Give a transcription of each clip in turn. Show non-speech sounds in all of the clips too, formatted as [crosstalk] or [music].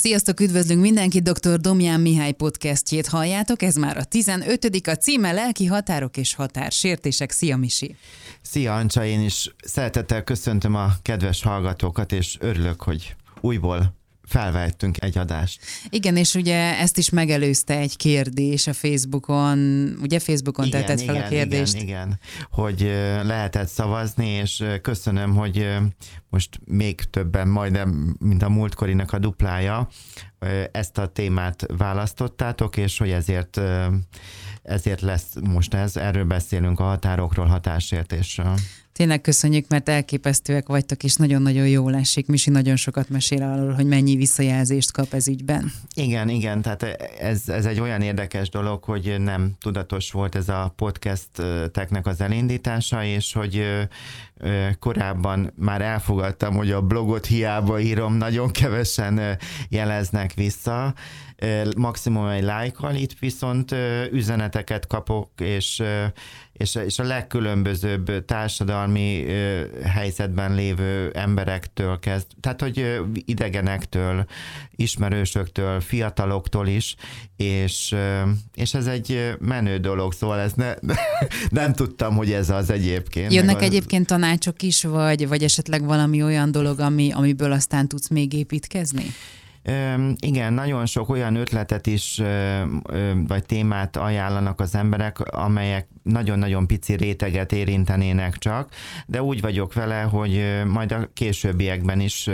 Sziasztok, üdvözlünk mindenkit, dr. Domján Mihály podcastjét halljátok, ez már a 15 a címe Lelki határok és határsértések. Szia Misi! Szia Ancsa, én is szeretettel köszöntöm a kedves hallgatókat, és örülök, hogy újból felvettünk egy adást. Igen, és ugye ezt is megelőzte egy kérdés a Facebookon, ugye Facebookon igen, tetted fel igen, a kérdést. Igen, igen, hogy lehetett szavazni, és köszönöm, hogy most még többen, majdnem, mint a múltkorinak a duplája, ezt a témát választottátok, és hogy ezért ezért lesz most ez, erről beszélünk a határokról, hatásértésről. Tényleg köszönjük, mert elképesztőek vagytok, és nagyon-nagyon jó esik. Misi nagyon sokat mesél arról, hogy mennyi visszajelzést kap ez ügyben. Igen, igen, tehát ez, ez egy olyan érdekes dolog, hogy nem tudatos volt ez a podcast-teknek az elindítása, és hogy korábban már elfogadtam, hogy a blogot hiába írom, nagyon kevesen jeleznek vissza, maximum egy lájkkal, itt viszont üzeneteket kapok, és, és, és a legkülönbözőbb társadalmi helyzetben lévő emberektől kezd, tehát hogy idegenektől, ismerősöktől, fiataloktól is, és, és ez egy menő dolog, szóval ez ne, [laughs] nem tudtam, hogy ez az egyébként. Jönnek egyébként tanácsok is, vagy, vagy esetleg valami olyan dolog, ami, amiből aztán tudsz még építkezni? Igen, nagyon sok olyan ötletet is, vagy témát ajánlanak az emberek, amelyek nagyon-nagyon pici réteget érintenének csak, de úgy vagyok vele, hogy majd a későbbiekben is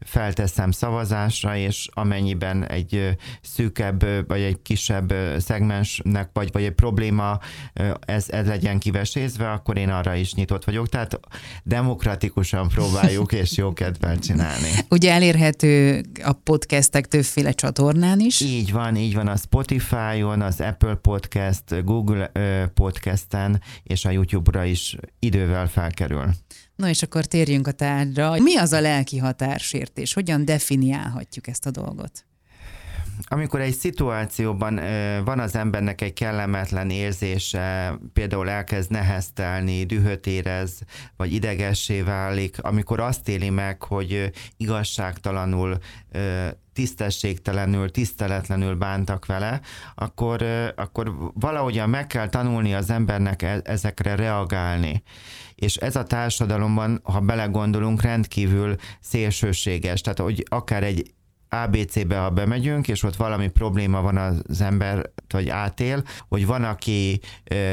felteszem szavazásra, és amennyiben egy szűkebb, vagy egy kisebb szegmensnek, vagy, vagy egy probléma ez, ez legyen kivesézve, akkor én arra is nyitott vagyok. Tehát demokratikusan próbáljuk, és jó kedvel csinálni. [laughs] Ugye elérhető a podcastek többféle csatornán is? Így van, így van a Spotify-on, az Apple Podcast, Google Podcast, podcasten és a YouTube-ra is idővel felkerül. No és akkor térjünk a tárgyra. Mi az a lelki határsértés? Hogyan definiálhatjuk ezt a dolgot? Amikor egy szituációban van az embernek egy kellemetlen érzése, például elkezd neheztelni, dühöt érez, vagy idegessé válik, amikor azt éli meg, hogy igazságtalanul tisztességtelenül, tiszteletlenül bántak vele, akkor, akkor valahogyan meg kell tanulni az embernek e, ezekre reagálni. És ez a társadalomban, ha belegondolunk, rendkívül szélsőséges. Tehát, hogy akár egy ABC-be, ha bemegyünk, és ott valami probléma van az ember, vagy átél, hogy van, aki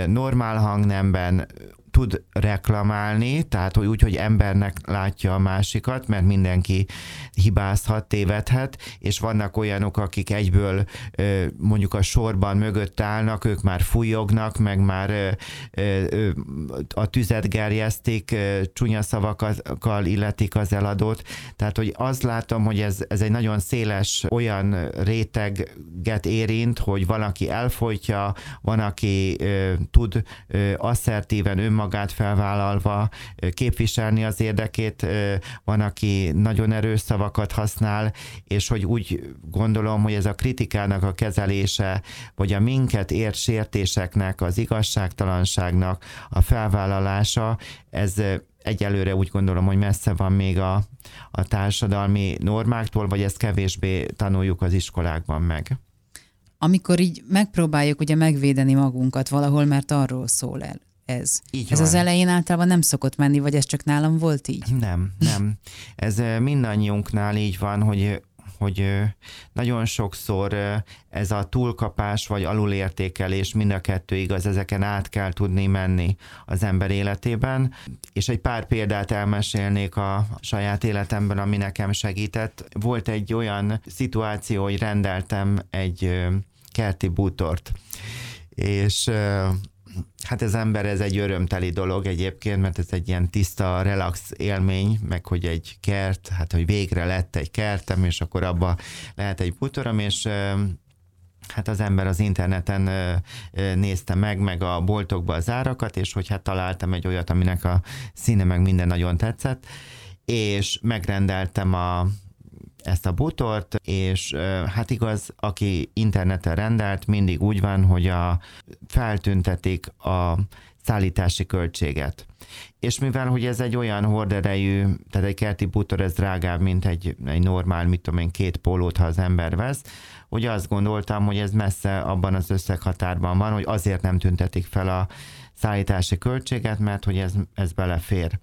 normál hangnemben tud reklamálni, tehát hogy úgy, hogy embernek látja a másikat, mert mindenki hibázhat, tévedhet, és vannak olyanok, akik egyből mondjuk a sorban mögött állnak, ők már fújognak, meg már a tüzet gerjesztik, csúnya szavakkal illetik az eladót. Tehát, hogy azt látom, hogy ez, ez egy nagyon széles olyan réteget érint, hogy valaki elfolytja, van, aki tud asszertíven önmagában magát felvállalva képviselni az érdekét, van, aki nagyon erős szavakat használ, és hogy úgy gondolom, hogy ez a kritikának a kezelése, vagy a minket ért sértéseknek, az igazságtalanságnak a felvállalása, ez egyelőre úgy gondolom, hogy messze van még a, a társadalmi normáktól, vagy ezt kevésbé tanuljuk az iskolákban meg. Amikor így megpróbáljuk ugye megvédeni magunkat valahol, mert arról szól el, ez. Így ez van. az elején általában nem szokott menni, vagy ez csak nálam volt így? Nem, nem. Ez mindannyiunknál így van, hogy hogy nagyon sokszor ez a túlkapás vagy alulértékelés mind a kettő igaz, ezeken át kell tudni menni az ember életében, és egy pár példát elmesélnék a saját életemben, ami nekem segített. Volt egy olyan szituáció, hogy rendeltem egy kerti bútort, és Hát ez ember, ez egy örömteli dolog egyébként, mert ez egy ilyen tiszta, relax élmény, meg hogy egy kert, hát hogy végre lett egy kertem, és akkor abba lehet egy bútorom, és hát az ember az interneten nézte meg, meg a boltokba az árakat, és hogy hát találtam egy olyat, aminek a színe meg minden nagyon tetszett, és megrendeltem a, ezt a butort, és hát igaz, aki interneten rendelt, mindig úgy van, hogy a, feltüntetik a szállítási költséget. És mivel, hogy ez egy olyan horderejű, tehát egy kerti bútor, ez drágább, mint egy, egy normál, mit tudom én, két pólót, ha az ember vesz, hogy azt gondoltam, hogy ez messze abban az összeghatárban van, hogy azért nem tüntetik fel a szállítási költséget, mert hogy ez, ez belefér.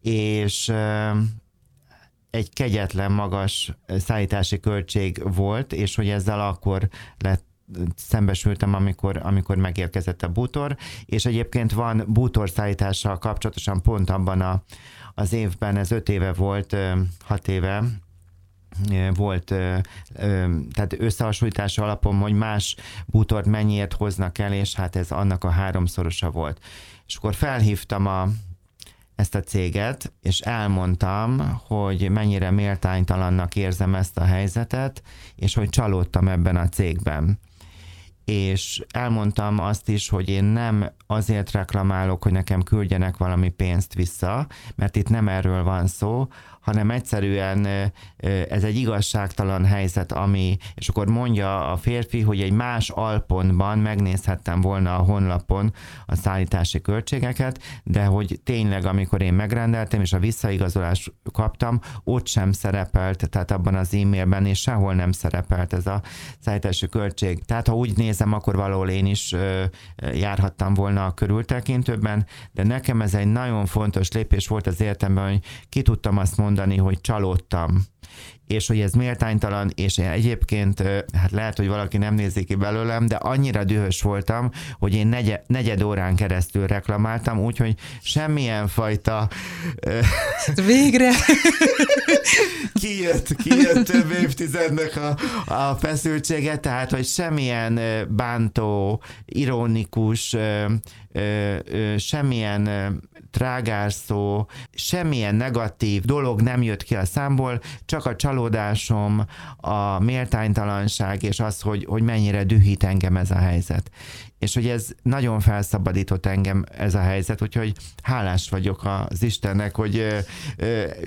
És egy kegyetlen magas szállítási költség volt, és hogy ezzel akkor lett szembesültem, amikor, amikor megérkezett a bútor, és egyébként van bútorszállítással kapcsolatosan pont abban a, az évben, ez öt éve volt, hat éve, volt, tehát összehasonlítás alapon, hogy más bútort mennyiért hoznak el, és hát ez annak a háromszorosa volt. És akkor felhívtam a, ezt a céget, és elmondtam, hogy mennyire méltánytalannak érzem ezt a helyzetet, és hogy csalódtam ebben a cégben. És elmondtam azt is, hogy én nem azért reklamálok, hogy nekem küldjenek valami pénzt vissza, mert itt nem erről van szó, hanem egyszerűen ez egy igazságtalan helyzet, ami, és akkor mondja a férfi, hogy egy más alpontban megnézhettem volna a honlapon a szállítási költségeket, de hogy tényleg, amikor én megrendeltem, és a visszaigazolást kaptam, ott sem szerepelt, tehát abban az e-mailben, és sehol nem szerepelt ez a szállítási költség. Tehát ha úgy nézem, akkor valahol én is járhattam volna a körültekintőben, de nekem ez egy nagyon fontos lépés volt az értemben, hogy ki tudtam azt mondani, mondani, hogy csalódtam és hogy ez méltánytalan, és én egyébként, hát lehet, hogy valaki nem nézi ki belőlem, de annyira dühös voltam, hogy én negyed, negyed órán keresztül reklamáltam, úgyhogy semmilyen fajta... Végre! [laughs] kijött, kijött több évtizednek a, a feszültsége, tehát, hogy semmilyen bántó, ironikus, semmilyen trágás szó, semmilyen negatív dolog nem jött ki a számból, csak a csalódásom, a méltánytalanság, és az, hogy, hogy mennyire dühít engem ez a helyzet. És hogy ez nagyon felszabadított engem ez a helyzet, úgyhogy hálás vagyok az Istennek, hogy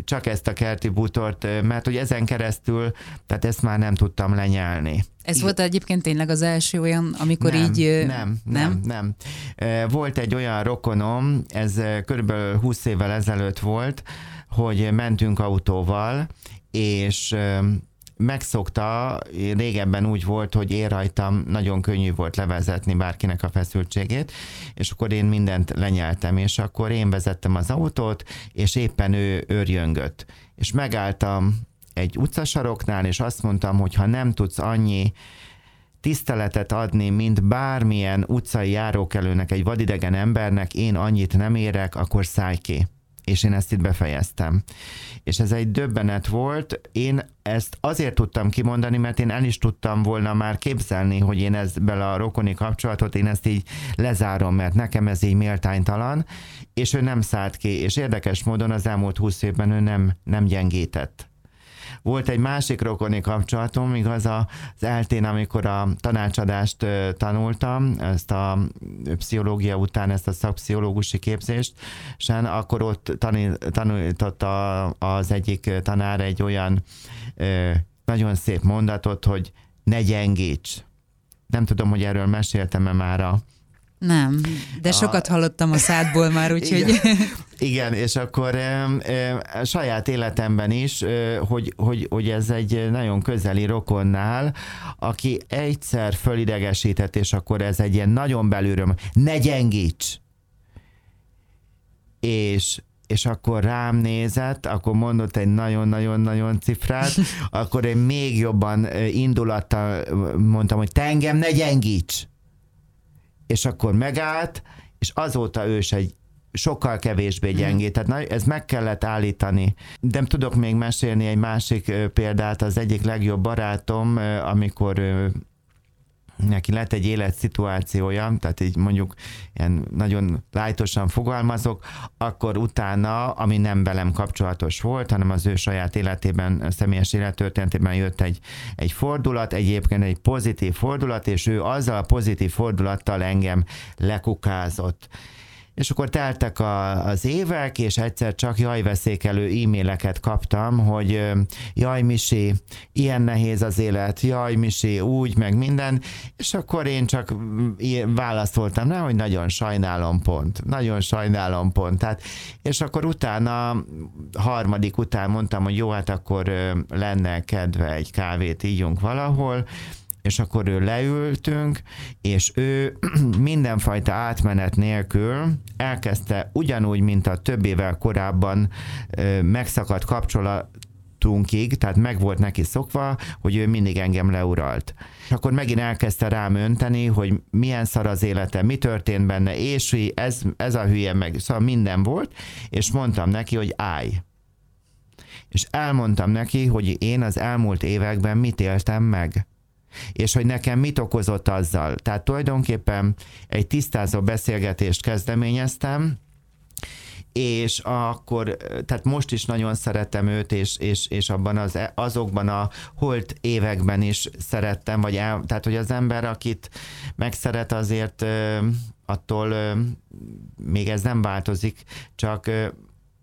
csak ezt a kerti bútort, mert hogy ezen keresztül, tehát ezt már nem tudtam lenyelni. Ez Igen. volt egyébként tényleg az első olyan, amikor nem, így... Nem, nem, nem, nem. Volt egy olyan rokonom, ez körülbelül 20 évvel ezelőtt volt, hogy mentünk autóval, és megszokta, régebben úgy volt, hogy én rajtam nagyon könnyű volt levezetni bárkinek a feszültségét, és akkor én mindent lenyeltem, és akkor én vezettem az autót, és éppen ő őrjöngött. És megálltam egy utcasaroknál, és azt mondtam, hogy ha nem tudsz annyi tiszteletet adni, mint bármilyen utcai járókelőnek, egy vadidegen embernek, én annyit nem érek, akkor szállj ki és én ezt itt befejeztem. És ez egy döbbenet volt. Én ezt azért tudtam kimondani, mert én el is tudtam volna már képzelni, hogy én ezt bele a rokoni kapcsolatot, én ezt így lezárom, mert nekem ez így méltánytalan, és ő nem szállt ki, és érdekes módon az elmúlt húsz évben ő nem, nem gyengített. Volt egy másik rokoni kapcsolatom, igaz az eltén, amikor a tanácsadást tanultam, ezt a pszichológia után, ezt a szakpszichológusi képzést, sen akkor ott tanította az egyik tanár egy olyan nagyon szép mondatot, hogy ne gyengíts. Nem tudom, hogy erről meséltem-e már a nem, de a... sokat hallottam a szádból már, [laughs] úgyhogy... Igen, [laughs] igen és akkor e, e, saját életemben is, e, hogy, hogy, hogy ez egy nagyon közeli rokonnál, aki egyszer fölidegesített, és akkor ez egy ilyen nagyon belülről, ne gyengíts! És és akkor rám nézett, akkor mondott egy nagyon-nagyon-nagyon cifrát, [laughs] akkor én még jobban indulattal mondtam, hogy te engem ne gyengíts! És akkor megállt, és azóta ő is egy sokkal kevésbé mhm. gyengé, tehát na, ez meg kellett állítani. De tudok még mesélni egy másik példát, az egyik legjobb barátom, amikor neki lett egy életszituációja, tehát így mondjuk ilyen nagyon lájtosan fogalmazok, akkor utána, ami nem velem kapcsolatos volt, hanem az ő saját életében, személyes élettörténetében jött egy, egy fordulat, egyébként egy pozitív fordulat, és ő azzal a pozitív fordulattal engem lekukázott És akkor teltek a, az évek, és egyszer csak jajveszékelő e-maileket kaptam, hogy jaj Misi, ilyen nehéz az élet, jaj Misi, úgy, meg minden, és akkor én csak válaszoltam rá, hogy nagyon sajnálom pont, nagyon sajnálom pont. Tehát, és akkor utána, harmadik után mondtam, hogy jó, hát akkor lenne kedve egy kávét ígyunk valahol, és akkor ő leültünk, és ő [clears throat] mindenfajta átmenet nélkül elkezdte ugyanúgy, mint a több évvel korábban megszakadt kapcsolat, tunkig, tehát meg volt neki szokva, hogy ő mindig engem leuralt. És akkor megint elkezdte rám önteni, hogy milyen szar az élete, mi történt benne, és ez, ez a hülye meg, szóval minden volt, és mondtam neki, hogy állj. És elmondtam neki, hogy én az elmúlt években mit éltem meg és hogy nekem mit okozott azzal. Tehát tulajdonképpen egy tisztázó beszélgetést kezdeményeztem, és akkor, tehát most is nagyon szeretem őt, és, és, és abban az, azokban a holt években is szerettem, vagy el, tehát hogy az ember, akit megszeret, azért attól még ez nem változik, csak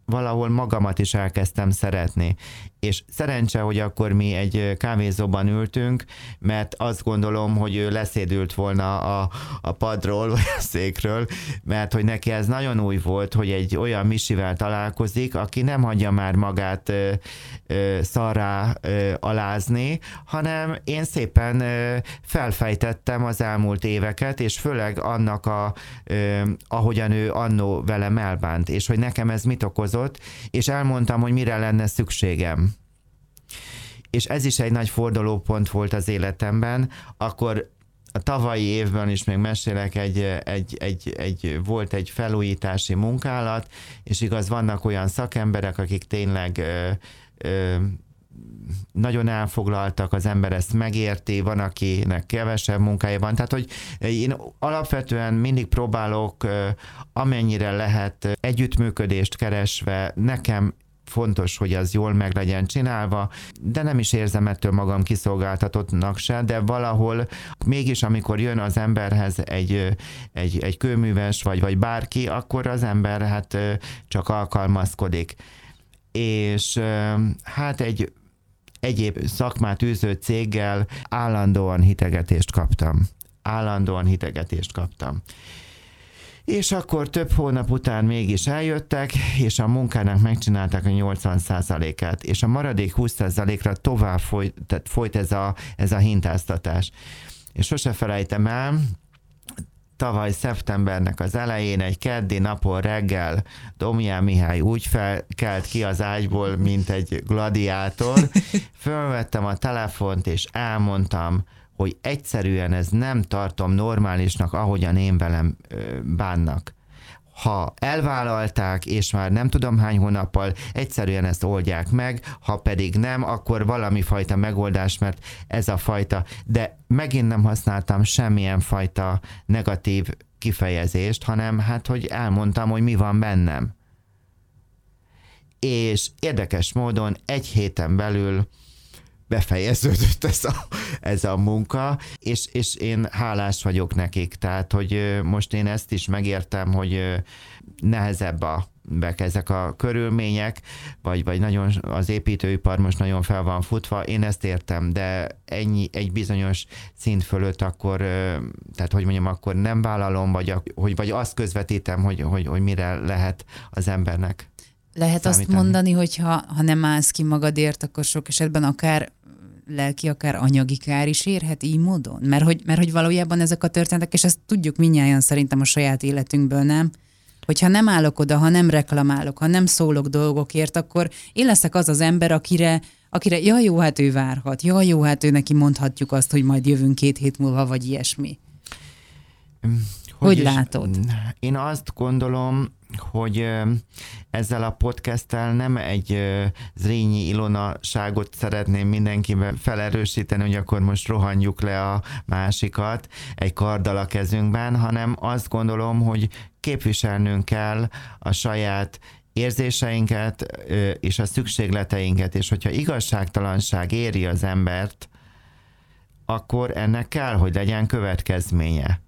valahol magamat is elkezdtem szeretni. És szerencse, hogy akkor mi egy kávézóban ültünk, mert azt gondolom, hogy ő leszédült volna a, a padról, [laughs] vagy a székről, mert hogy neki ez nagyon új volt, hogy egy olyan misivel találkozik, aki nem hagyja már magát ö, ö, szarrá ö, alázni, hanem én szépen ö, felfejtettem az elmúlt éveket, és főleg annak, a, ö, ahogyan ő annó velem elbánt, és hogy nekem ez mit okozott, és elmondtam, hogy mire lenne szükségem és ez is egy nagy fordulópont volt az életemben, akkor a tavalyi évben is még mesélek, egy, egy, egy, egy, volt egy felújítási munkálat, és igaz, vannak olyan szakemberek, akik tényleg ö, ö, nagyon elfoglaltak, az ember ezt megérti, van, akinek kevesebb munkája van. Tehát, hogy én alapvetően mindig próbálok amennyire lehet együttműködést keresve, nekem fontos, hogy az jól meg legyen csinálva, de nem is érzem ettől magam kiszolgáltatottnak se, de valahol mégis, amikor jön az emberhez egy, egy, egy kőműves, vagy, vagy bárki, akkor az ember hát csak alkalmazkodik. És hát egy egyéb szakmát űző céggel állandóan hitegetést kaptam. Állandóan hitegetést kaptam. És akkor több hónap után mégis eljöttek, és a munkának megcsinálták a 80%-át, és a maradék 20%-ra tovább folyt, tehát folyt ez a, ez a hintáztatás. És sose felejtem el, tavaly szeptembernek az elején egy keddi napon reggel Domján Mihály úgy felkelt ki az ágyból, mint egy gladiátor. [laughs] Fölvettem a telefont, és elmondtam, hogy egyszerűen ez nem tartom normálisnak, ahogyan én velem bánnak. Ha elvállalták, és már nem tudom hány hónappal, egyszerűen ezt oldják meg, ha pedig nem, akkor valami fajta megoldás, mert ez a fajta, de megint nem használtam semmilyen fajta negatív kifejezést, hanem hát, hogy elmondtam, hogy mi van bennem. És érdekes módon egy héten belül befejeződött ez a, ez a munka, és, és én hálás vagyok nekik, tehát, hogy most én ezt is megértem, hogy nehezebb a ezek a körülmények, vagy, vagy nagyon az építőipar most nagyon fel van futva, én ezt értem, de ennyi, egy bizonyos szint fölött akkor, tehát hogy mondjam, akkor nem vállalom, vagy, hogy, vagy azt közvetítem, hogy, hogy, hogy mire lehet az embernek lehet számítani. azt mondani, hogy ha, ha nem állsz ki magadért, akkor sok esetben akár lelki, akár anyagi kár is érhet így módon? Mert hogy, mert hogy valójában ezek a történetek, és ezt tudjuk minnyáján szerintem a saját életünkből, nem? Hogyha nem állok oda, ha nem reklamálok, ha nem szólok dolgokért, akkor én leszek az az ember, akire, akire ja jó, hát ő várhat, ja jó, hát ő neki mondhatjuk azt, hogy majd jövünk két hét múlva, vagy ilyesmi. Hogy, hogy látod? Én azt gondolom, hogy ezzel a podcasttel nem egy Zrínyi Ilona-ságot szeretném mindenkivel felerősíteni, hogy akkor most rohanjuk le a másikat egy karddal a kezünkben, hanem azt gondolom, hogy képviselnünk kell a saját érzéseinket és a szükségleteinket, és hogyha igazságtalanság éri az embert, akkor ennek kell, hogy legyen következménye.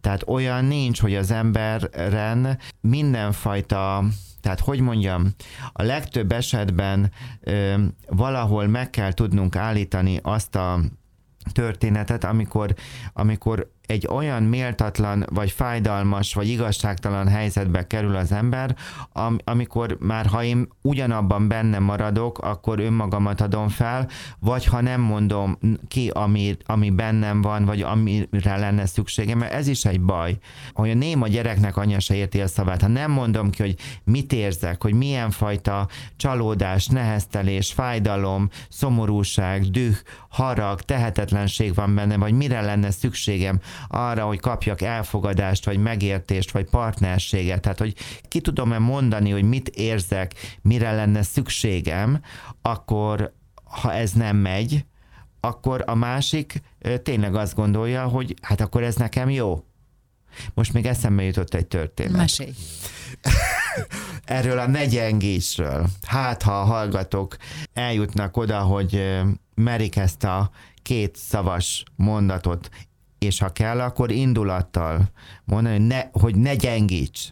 Tehát olyan nincs, hogy az emberren mindenfajta tehát, hogy mondjam, a legtöbb esetben ö, valahol meg kell tudnunk állítani azt a történetet, amikor, amikor egy olyan méltatlan, vagy fájdalmas, vagy igazságtalan helyzetbe kerül az ember, am, amikor már ha én ugyanabban benne maradok, akkor önmagamat adom fel, vagy ha nem mondom ki, ami, ami bennem van, vagy amire lenne szükségem, mert ez is egy baj. Hogy a néma gyereknek anyja se érti a szavát. Ha nem mondom ki, hogy mit érzek, hogy milyen fajta csalódás, neheztelés, fájdalom, szomorúság, düh, harag, tehetetlenség van benne, vagy mire lenne szükségem, arra, hogy kapjak elfogadást, vagy megértést, vagy partnerséget. Tehát, hogy ki tudom-e mondani, hogy mit érzek, mire lenne szükségem, akkor ha ez nem megy, akkor a másik tényleg azt gondolja, hogy hát akkor ez nekem jó. Most még eszembe jutott egy történet. Mesélj. [laughs] Erről a negyengésről. Hát, ha a hallgatók eljutnak oda, hogy merik ezt a két szavas mondatot és ha kell, akkor indulattal mondani, hogy ne, hogy ne gyengíts.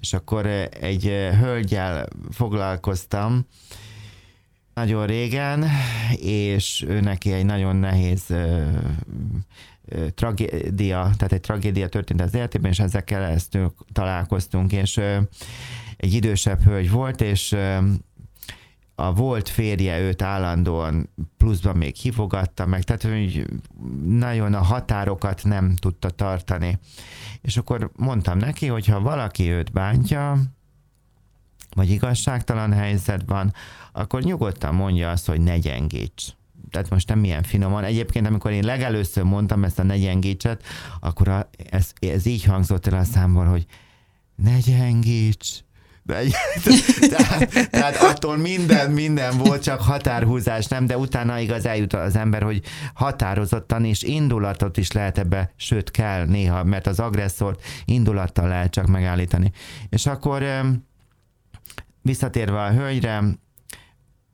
És akkor eh, egy eh, hölgyel foglalkoztam nagyon régen, és ő neki egy nagyon nehéz eh, tragédia, tehát egy tragédia történt az életében, és ezekkel ezt találkoztunk, és egy idősebb hölgy volt, és a volt férje őt állandóan pluszban még hívogatta meg, tehát hogy nagyon a határokat nem tudta tartani. És akkor mondtam neki, hogy ha valaki őt bántja, vagy igazságtalan helyzet van, akkor nyugodtan mondja azt, hogy ne gyengíts. Tehát most nem milyen finoman. Egyébként, amikor én legelőször mondtam ezt a ne gyengítset, akkor a, ez, ez így hangzott el a számból, hogy ne gyengíts, [laughs] tehát, tehát attól minden, minden volt, csak határhúzás nem, de utána igaz eljut az ember, hogy határozottan és indulatot is lehet ebbe, sőt kell néha, mert az agresszort indulattal lehet csak megállítani. És akkor visszatérve a hölgyre,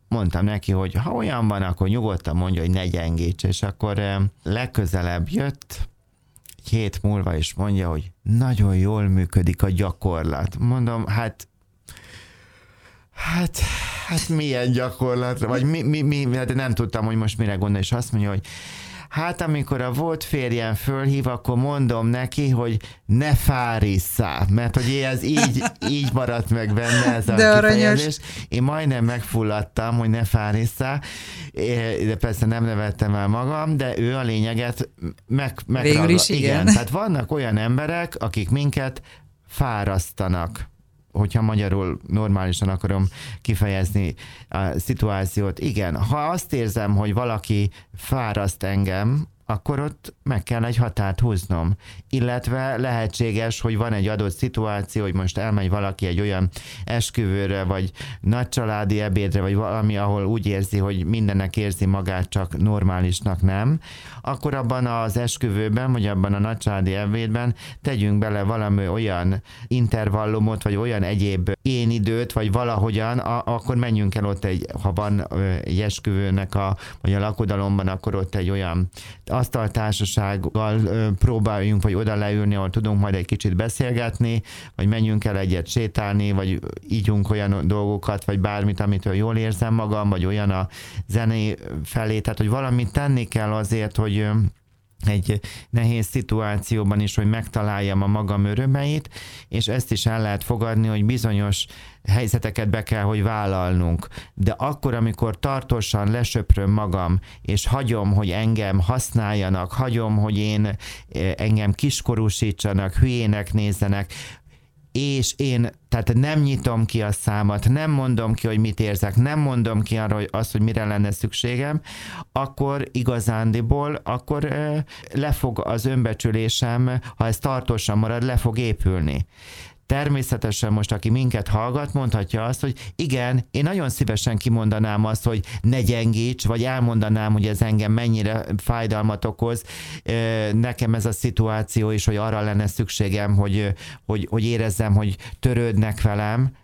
mondtam neki, hogy ha olyan van, akkor nyugodtan mondja, hogy ne gyengíts, és akkor legközelebb jött, egy hét múlva is mondja, hogy nagyon jól működik a gyakorlat. Mondom, hát Hát, hát milyen gyakorlat, vagy mi, mi, mi, hát nem tudtam, hogy most mire gondol, és azt mondja, hogy Hát amikor a volt férjem fölhív, akkor mondom neki, hogy ne fárisszá, mert hogy ez így, így maradt meg benne ez a de kifejezés. Én majdnem megfulladtam, hogy ne fárisszá, de persze nem nevettem el magam, de ő a lényeget meg, meg Végül is igen. igen. Tehát vannak olyan emberek, akik minket fárasztanak hogyha magyarul normálisan akarom kifejezni a szituációt, igen, ha azt érzem, hogy valaki fáraszt engem, akkor ott meg kell egy határt húznom. Illetve lehetséges, hogy van egy adott szituáció, hogy most elmegy valaki egy olyan esküvőre, vagy nagycsaládi ebédre, vagy valami, ahol úgy érzi, hogy mindennek érzi magát, csak normálisnak nem, akkor abban az esküvőben, vagy abban a nagycsaládi ebédben tegyünk bele valami olyan intervallumot, vagy olyan egyéb én időt, vagy valahogyan, a, akkor menjünk el ott egy, ha van egy esküvőnek a, vagy a lakodalomban, akkor ott egy olyan asztaltársasággal próbáljunk, vagy oda leülni, ahol tudunk majd egy kicsit beszélgetni, vagy menjünk el egyet sétálni, vagy ígyunk olyan dolgokat, vagy bármit, amitől jól érzem magam, vagy olyan a zené felé, tehát hogy valamit tenni kell azért, hogy egy nehéz szituációban is, hogy megtaláljam a magam örömeit, és ezt is el lehet fogadni, hogy bizonyos helyzeteket be kell, hogy vállalnunk. De akkor, amikor tartósan lesöpröm magam, és hagyom, hogy engem használjanak, hagyom, hogy én eh, engem kiskorúsítsanak, hülyének nézzenek, és én tehát nem nyitom ki a számat, nem mondom ki, hogy mit érzek, nem mondom ki arra, hogy az, hogy mire lenne szükségem, akkor igazándiból, akkor ö, le fog az önbecsülésem, ha ez tartósan marad, le fog épülni. Természetesen most, aki minket hallgat, mondhatja azt, hogy igen, én nagyon szívesen kimondanám azt, hogy ne gyengíts, vagy elmondanám, hogy ez engem mennyire fájdalmat okoz, nekem ez a szituáció is, hogy arra lenne szükségem, hogy, hogy, hogy érezzem, hogy törődnek velem.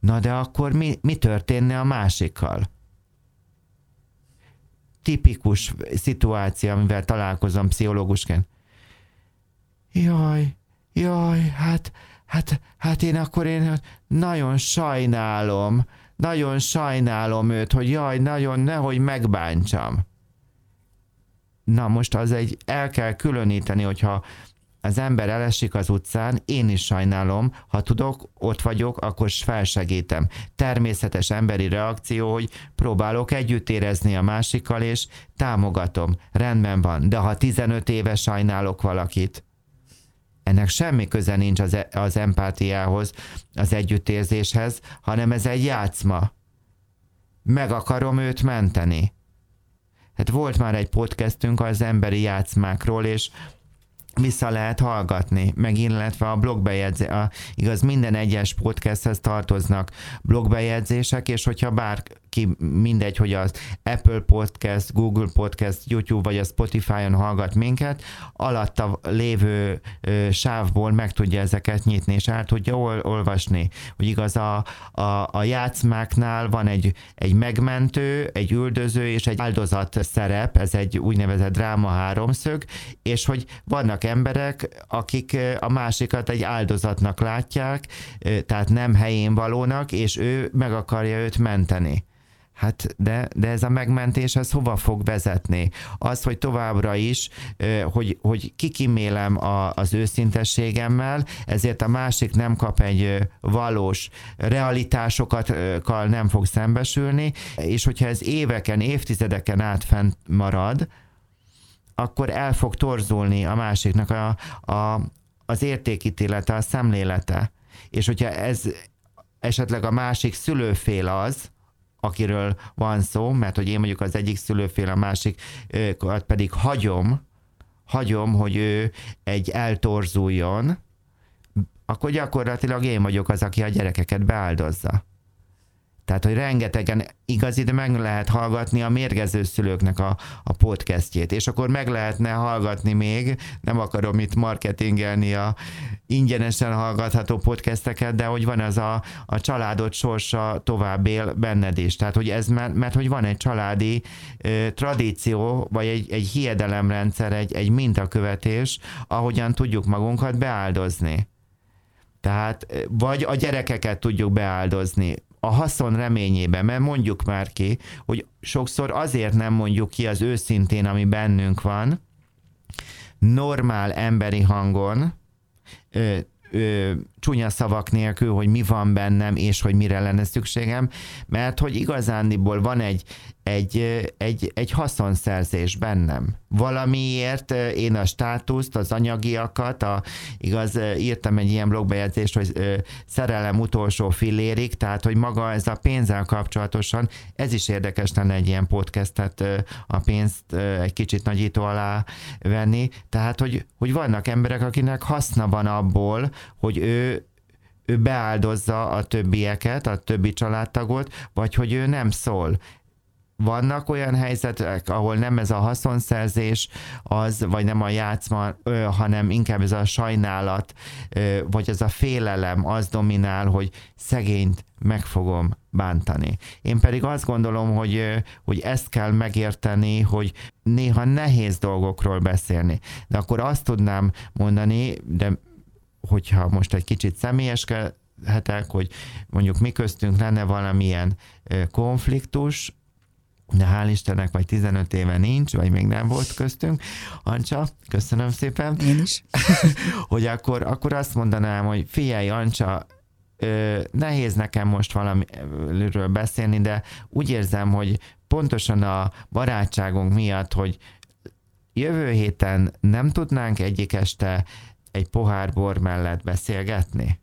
Na de akkor mi, mi történne a másikkal? Tipikus szituáció, amivel találkozom pszichológusként jaj, jaj, hát, hát, hát én akkor én nagyon sajnálom, nagyon sajnálom őt, hogy jaj, nagyon nehogy megbántsam. Na most az egy, el kell különíteni, hogyha az ember elesik az utcán, én is sajnálom, ha tudok, ott vagyok, akkor felsegítem. Természetes emberi reakció, hogy próbálok együtt érezni a másikkal, és támogatom. Rendben van, de ha 15 éve sajnálok valakit, ennek semmi köze nincs az, e- az empátiához, az együttérzéshez, hanem ez egy játszma. Meg akarom őt menteni. Hát volt már egy podcastünk az emberi játszmákról, és vissza lehet hallgatni, meg illetve a blogbejegyzés, a, igaz, minden egyes podcasthez tartoznak blogbejegyzések, és hogyha bárki, mindegy, hogy az Apple Podcast, Google Podcast, YouTube vagy a Spotify-on hallgat minket, alatta lévő ö, sávból meg tudja ezeket nyitni, és el tudja ol, olvasni. Hogy igaz, a, a, a játszmáknál van egy, egy megmentő, egy üldöző és egy áldozat szerep, ez egy úgynevezett dráma háromszög, és hogy vannak emberek, akik a másikat egy áldozatnak látják, tehát nem helyén valónak, és ő meg akarja őt menteni. Hát de, de ez a megmentés, ez hova fog vezetni? Az, hogy továbbra is, hogy, hogy kikimélem a, az őszintességemmel, ezért a másik nem kap egy valós realitásokat, nem fog szembesülni, és hogyha ez éveken, évtizedeken át fent marad, akkor el fog torzulni a másiknak a, a, az értékítélete, a szemlélete. És hogyha ez esetleg a másik szülőfél az, akiről van szó, mert hogy én mondjuk az egyik szülőfél, a másik pedig hagyom, hagyom, hogy ő egy eltorzuljon, akkor gyakorlatilag én vagyok az, aki a gyerekeket beáldozza. Tehát, hogy rengetegen igazi, de meg lehet hallgatni a mérgező szülőknek a, a podcastjét, és akkor meg lehetne hallgatni még, nem akarom itt marketingelni a ingyenesen hallgatható podcasteket, de hogy van az a, a családot sorsa tovább él benned is. Tehát, hogy ez, mert, mert hogy van egy családi ö, tradíció, vagy egy, egy hiedelemrendszer, egy, egy mintakövetés, ahogyan tudjuk magunkat beáldozni. Tehát vagy a gyerekeket tudjuk beáldozni, a haszon reményében, mert mondjuk már ki, hogy sokszor azért nem mondjuk ki az őszintén, ami bennünk van, normál emberi hangon, ö, ö, csúnya szavak nélkül, hogy mi van bennem, és hogy mire lenne szükségem, mert hogy igazándiból van egy, egy, egy, egy haszonszerzés bennem. Valamiért én a státuszt, az anyagiakat, a, igaz, írtam egy ilyen blogbejegyzést, hogy szerelem utolsó fillérig, tehát, hogy maga ez a pénzzel kapcsolatosan, ez is érdekes lenne egy ilyen podcastet a pénzt egy kicsit nagyító alá venni, tehát, hogy, hogy vannak emberek, akinek haszna van abból, hogy ő ő beáldozza a többieket, a többi családtagot, vagy hogy ő nem szól vannak olyan helyzetek, ahol nem ez a haszonszerzés az, vagy nem a játszma, hanem inkább ez a sajnálat, vagy ez a félelem az dominál, hogy szegényt meg fogom bántani. Én pedig azt gondolom, hogy, hogy ezt kell megérteni, hogy néha nehéz dolgokról beszélni. De akkor azt tudnám mondani, de hogyha most egy kicsit személyeskedhetek, hogy mondjuk mi köztünk lenne valamilyen konfliktus, de hál' Istennek vagy 15 éve nincs, vagy még nem volt köztünk. Ancsa, köszönöm szépen. Én is. [laughs] hogy akkor, akkor azt mondanám, hogy figyelj, Ancsa, ö, nehéz nekem most valamiről beszélni, de úgy érzem, hogy pontosan a barátságunk miatt, hogy jövő héten nem tudnánk egyik este egy pohár bor mellett beszélgetni?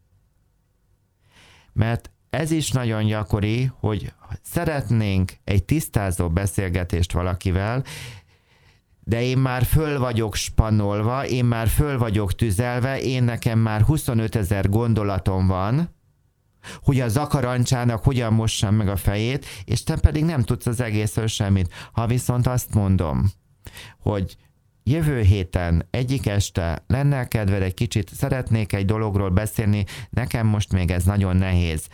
Mert ez is nagyon gyakori, hogy szeretnénk egy tisztázó beszélgetést valakivel, de én már föl vagyok spanolva, én már föl vagyok tüzelve, én nekem már 25 ezer gondolatom van, hogy a zakarancsának hogyan mossam meg a fejét, és te pedig nem tudsz az egészről semmit. Ha viszont azt mondom, hogy jövő héten egyik este lenne kedved egy kicsit, szeretnék egy dologról beszélni, nekem most még ez nagyon nehéz,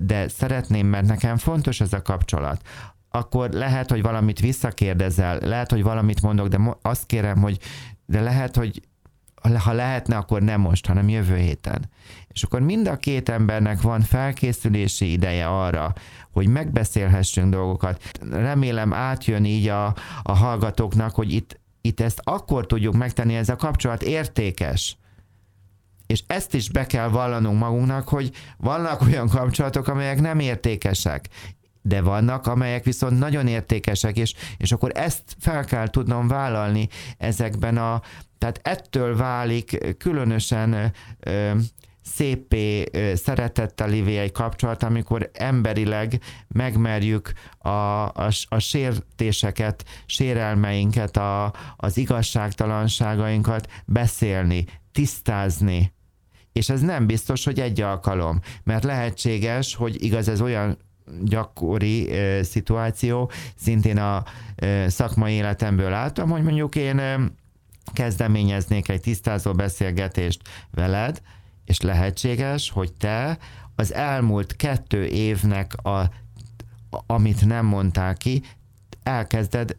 de szeretném, mert nekem fontos ez a kapcsolat akkor lehet, hogy valamit visszakérdezel, lehet, hogy valamit mondok, de azt kérem, hogy de lehet, hogy ha lehetne, akkor nem most, hanem jövő héten. És akkor mind a két embernek van felkészülési ideje arra, hogy megbeszélhessünk dolgokat. Remélem átjön így a, a hallgatóknak, hogy itt, itt ezt akkor tudjuk megtenni, ez a kapcsolat értékes. És ezt is be kell vallanunk magunknak, hogy vannak olyan kapcsolatok, amelyek nem értékesek de vannak, amelyek viszont nagyon értékesek, és, és akkor ezt fel kell tudnom vállalni ezekben a, tehát ettől válik különösen ö, szépé, szeretettelivé egy kapcsolat, amikor emberileg megmerjük a, a, a sértéseket, sérelmeinket, a, az igazságtalanságainkat beszélni, tisztázni. És ez nem biztos, hogy egy alkalom, mert lehetséges, hogy igaz, ez olyan gyakori e, szituáció, szintén a e, szakmai életemből láttam, hogy mondjuk én e, kezdeményeznék egy tisztázó beszélgetést veled, és lehetséges, hogy te az elmúlt kettő évnek a, amit nem mondtál ki, elkezded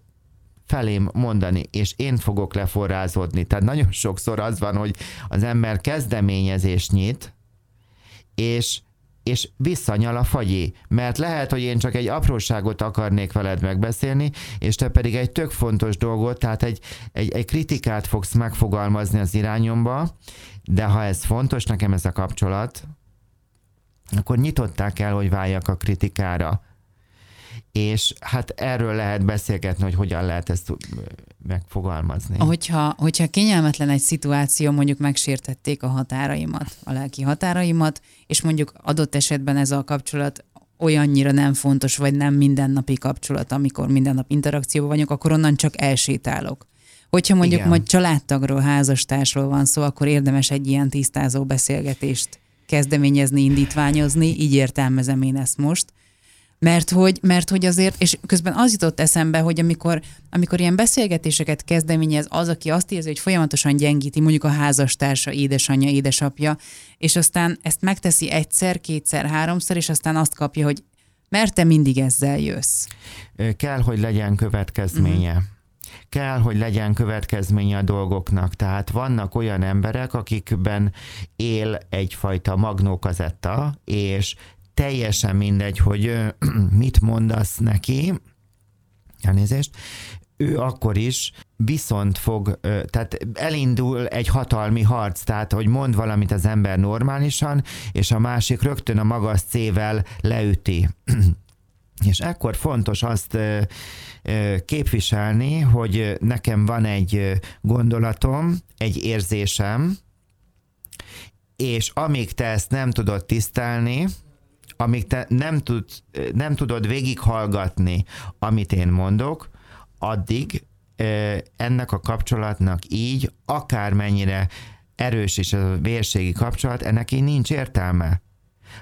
felém mondani, és én fogok leforrázódni. Tehát nagyon sokszor az van, hogy az ember kezdeményezést nyit, és és visszanyal a fagyi, mert lehet, hogy én csak egy apróságot akarnék veled megbeszélni, és te pedig egy tök fontos dolgot, tehát egy, egy, egy kritikát fogsz megfogalmazni az irányomba, de ha ez fontos nekem ez a kapcsolat, akkor nyitották el, hogy váljak a kritikára. És hát erről lehet beszélgetni, hogy hogyan lehet ezt megfogalmazni. Hogyha, hogyha kényelmetlen egy szituáció, mondjuk megsértették a határaimat, a lelki határaimat, és mondjuk adott esetben ez a kapcsolat olyannyira nem fontos, vagy nem mindennapi kapcsolat, amikor minden nap interakcióban vagyok, akkor onnan csak elsétálok. Hogyha mondjuk Igen. majd családtagról, házastársról van szó, akkor érdemes egy ilyen tisztázó beszélgetést kezdeményezni, indítványozni, így értelmezem én ezt most. Mert hogy, mert hogy azért, és közben az jutott eszembe, hogy amikor, amikor ilyen beszélgetéseket kezdeményez az, aki azt érzi, hogy folyamatosan gyengíti mondjuk a házastársa, édesanyja, édesapja, és aztán ezt megteszi egyszer, kétszer, háromszor, és aztán azt kapja, hogy mert te mindig ezzel jössz. Kell, hogy legyen következménye. Uh-huh kell, hogy legyen következménye a dolgoknak. Tehát vannak olyan emberek, akikben él egyfajta magnókazetta, és teljesen mindegy, hogy [clears throat] mit mondasz neki, elnézést, ő akkor is viszont fog, tehát elindul egy hatalmi harc, tehát hogy mond valamit az ember normálisan, és a másik rögtön a magas cével leüti. [clears throat] És ekkor fontos azt képviselni, hogy nekem van egy gondolatom, egy érzésem, és amíg te ezt nem tudod tisztelni, amíg te nem, tud, nem tudod végighallgatni, amit én mondok, addig ennek a kapcsolatnak így, akármennyire erős is a vérségi kapcsolat, ennek így nincs értelme.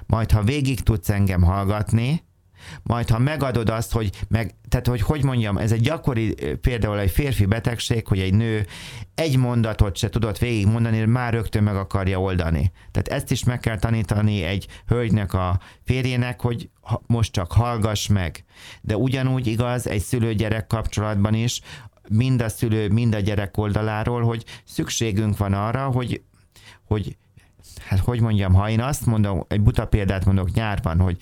Majd, ha végig tudsz engem hallgatni, majd ha megadod azt, hogy meg, tehát hogy hogy mondjam, ez egy gyakori például egy férfi betegség, hogy egy nő egy mondatot se tudott végigmondani, már rögtön meg akarja oldani. Tehát ezt is meg kell tanítani egy hölgynek a férjének, hogy most csak hallgass meg. De ugyanúgy igaz egy szülő-gyerek kapcsolatban is, mind a szülő, mind a gyerek oldaláról, hogy szükségünk van arra, hogy, hogy hát hogy mondjam, ha én azt mondom, egy buta példát mondok nyárban, hogy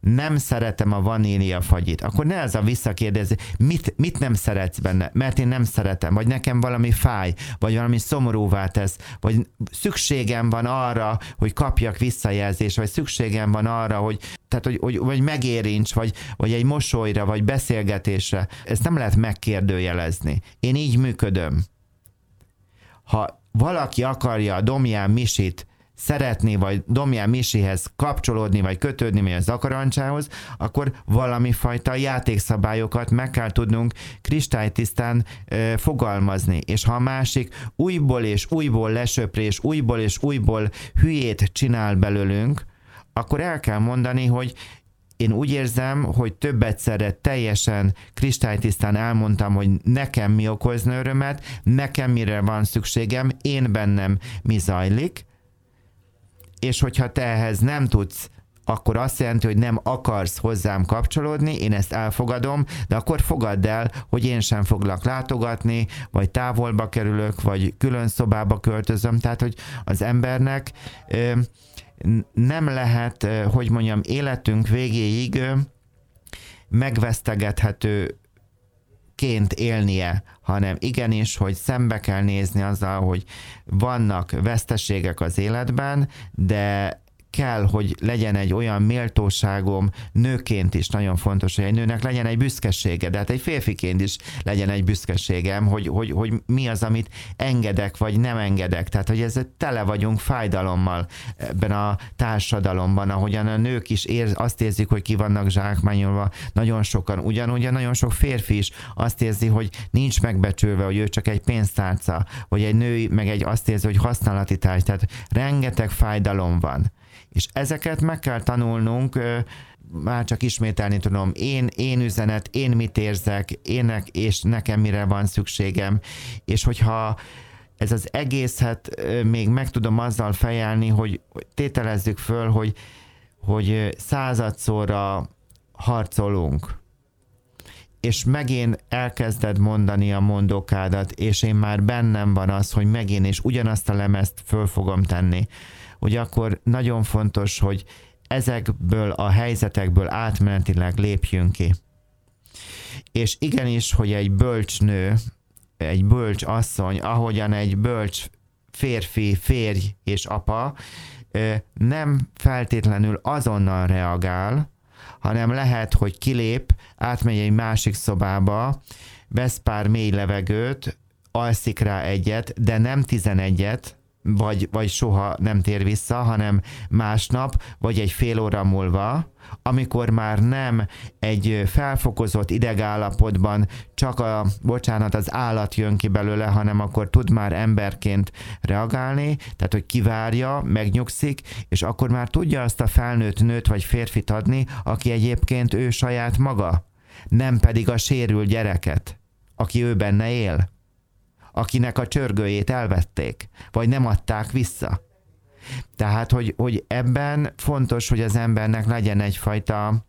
nem szeretem a vanília fagyit, akkor ne ez a visszakérdezi, mit, mit nem szeretsz benne, mert én nem szeretem, vagy nekem valami fáj, vagy valami szomorúvá tesz, vagy szükségem van arra, hogy kapjak visszajelzést, vagy szükségem van arra, hogy, tehát, hogy, hogy, vagy megérints, vagy, vagy egy mosolyra, vagy beszélgetésre. Ezt nem lehet megkérdőjelezni. Én így működöm. Ha valaki akarja a Domján Misit szeretni, vagy Domján Misihez kapcsolódni, vagy kötődni, vagy a zakarancsához, akkor valami fajta játékszabályokat meg kell tudnunk kristálytisztán e, fogalmazni. És ha a másik újból és újból lesöprés, újból és újból hülyét csinál belőlünk, akkor el kell mondani, hogy én úgy érzem, hogy több egyszerre teljesen kristálytisztán elmondtam, hogy nekem mi okozna örömet, nekem mire van szükségem, én bennem mi zajlik, és hogyha te ehhez nem tudsz akkor azt jelenti, hogy nem akarsz hozzám kapcsolódni, én ezt elfogadom, de akkor fogadd el, hogy én sem foglak látogatni, vagy távolba kerülök, vagy külön szobába költözöm. Tehát, hogy az embernek nem lehet, hogy mondjam, életünk végéig megvesztegethető ként élnie, hanem igenis, hogy szembe kell nézni azzal, hogy vannak veszteségek az életben, de kell, hogy legyen egy olyan méltóságom nőként is nagyon fontos, hogy egy nőnek legyen egy büszkesége, de hát egy férfiként is legyen egy büszkeségem, hogy, hogy, hogy mi az, amit engedek, vagy nem engedek. Tehát, hogy ez tele vagyunk fájdalommal ebben a társadalomban, ahogyan a nők is ér, azt érzik, hogy ki vannak zsákmányolva, nagyon sokan, ugyanúgy nagyon sok férfi is azt érzi, hogy nincs megbecsülve, hogy ő csak egy pénztárca, vagy egy nő meg egy azt érzi, hogy használati tárgy. Tehát rengeteg fájdalom van. És ezeket meg kell tanulnunk, már csak ismételni tudom, én, én üzenet, én mit érzek, ének, és nekem mire van szükségem, és hogyha ez az egészet még meg tudom azzal fejelni, hogy tételezzük föl, hogy, hogy századszorra harcolunk, és megint elkezded mondani a mondókádat, és én már bennem van az, hogy megint és ugyanazt a lemezt föl fogom tenni hogy akkor nagyon fontos, hogy ezekből a helyzetekből átmenetileg lépjünk ki. És igenis, hogy egy bölcs nő, egy bölcs asszony, ahogyan egy bölcs férfi, férj és apa nem feltétlenül azonnal reagál, hanem lehet, hogy kilép, átmegy egy másik szobába, vesz pár mély levegőt, alszik rá egyet, de nem tizenegyet, vagy, vagy soha nem tér vissza, hanem másnap, vagy egy fél óra múlva, amikor már nem egy felfokozott idegállapotban csak a, bocsánat, az állat jön ki belőle, hanem akkor tud már emberként reagálni, tehát hogy kivárja, megnyugszik, és akkor már tudja azt a felnőtt nőt vagy férfit adni, aki egyébként ő saját maga, nem pedig a sérült gyereket, aki ő benne él akinek a csörgőjét elvették, vagy nem adták vissza. Tehát, hogy, hogy ebben fontos, hogy az embernek legyen egyfajta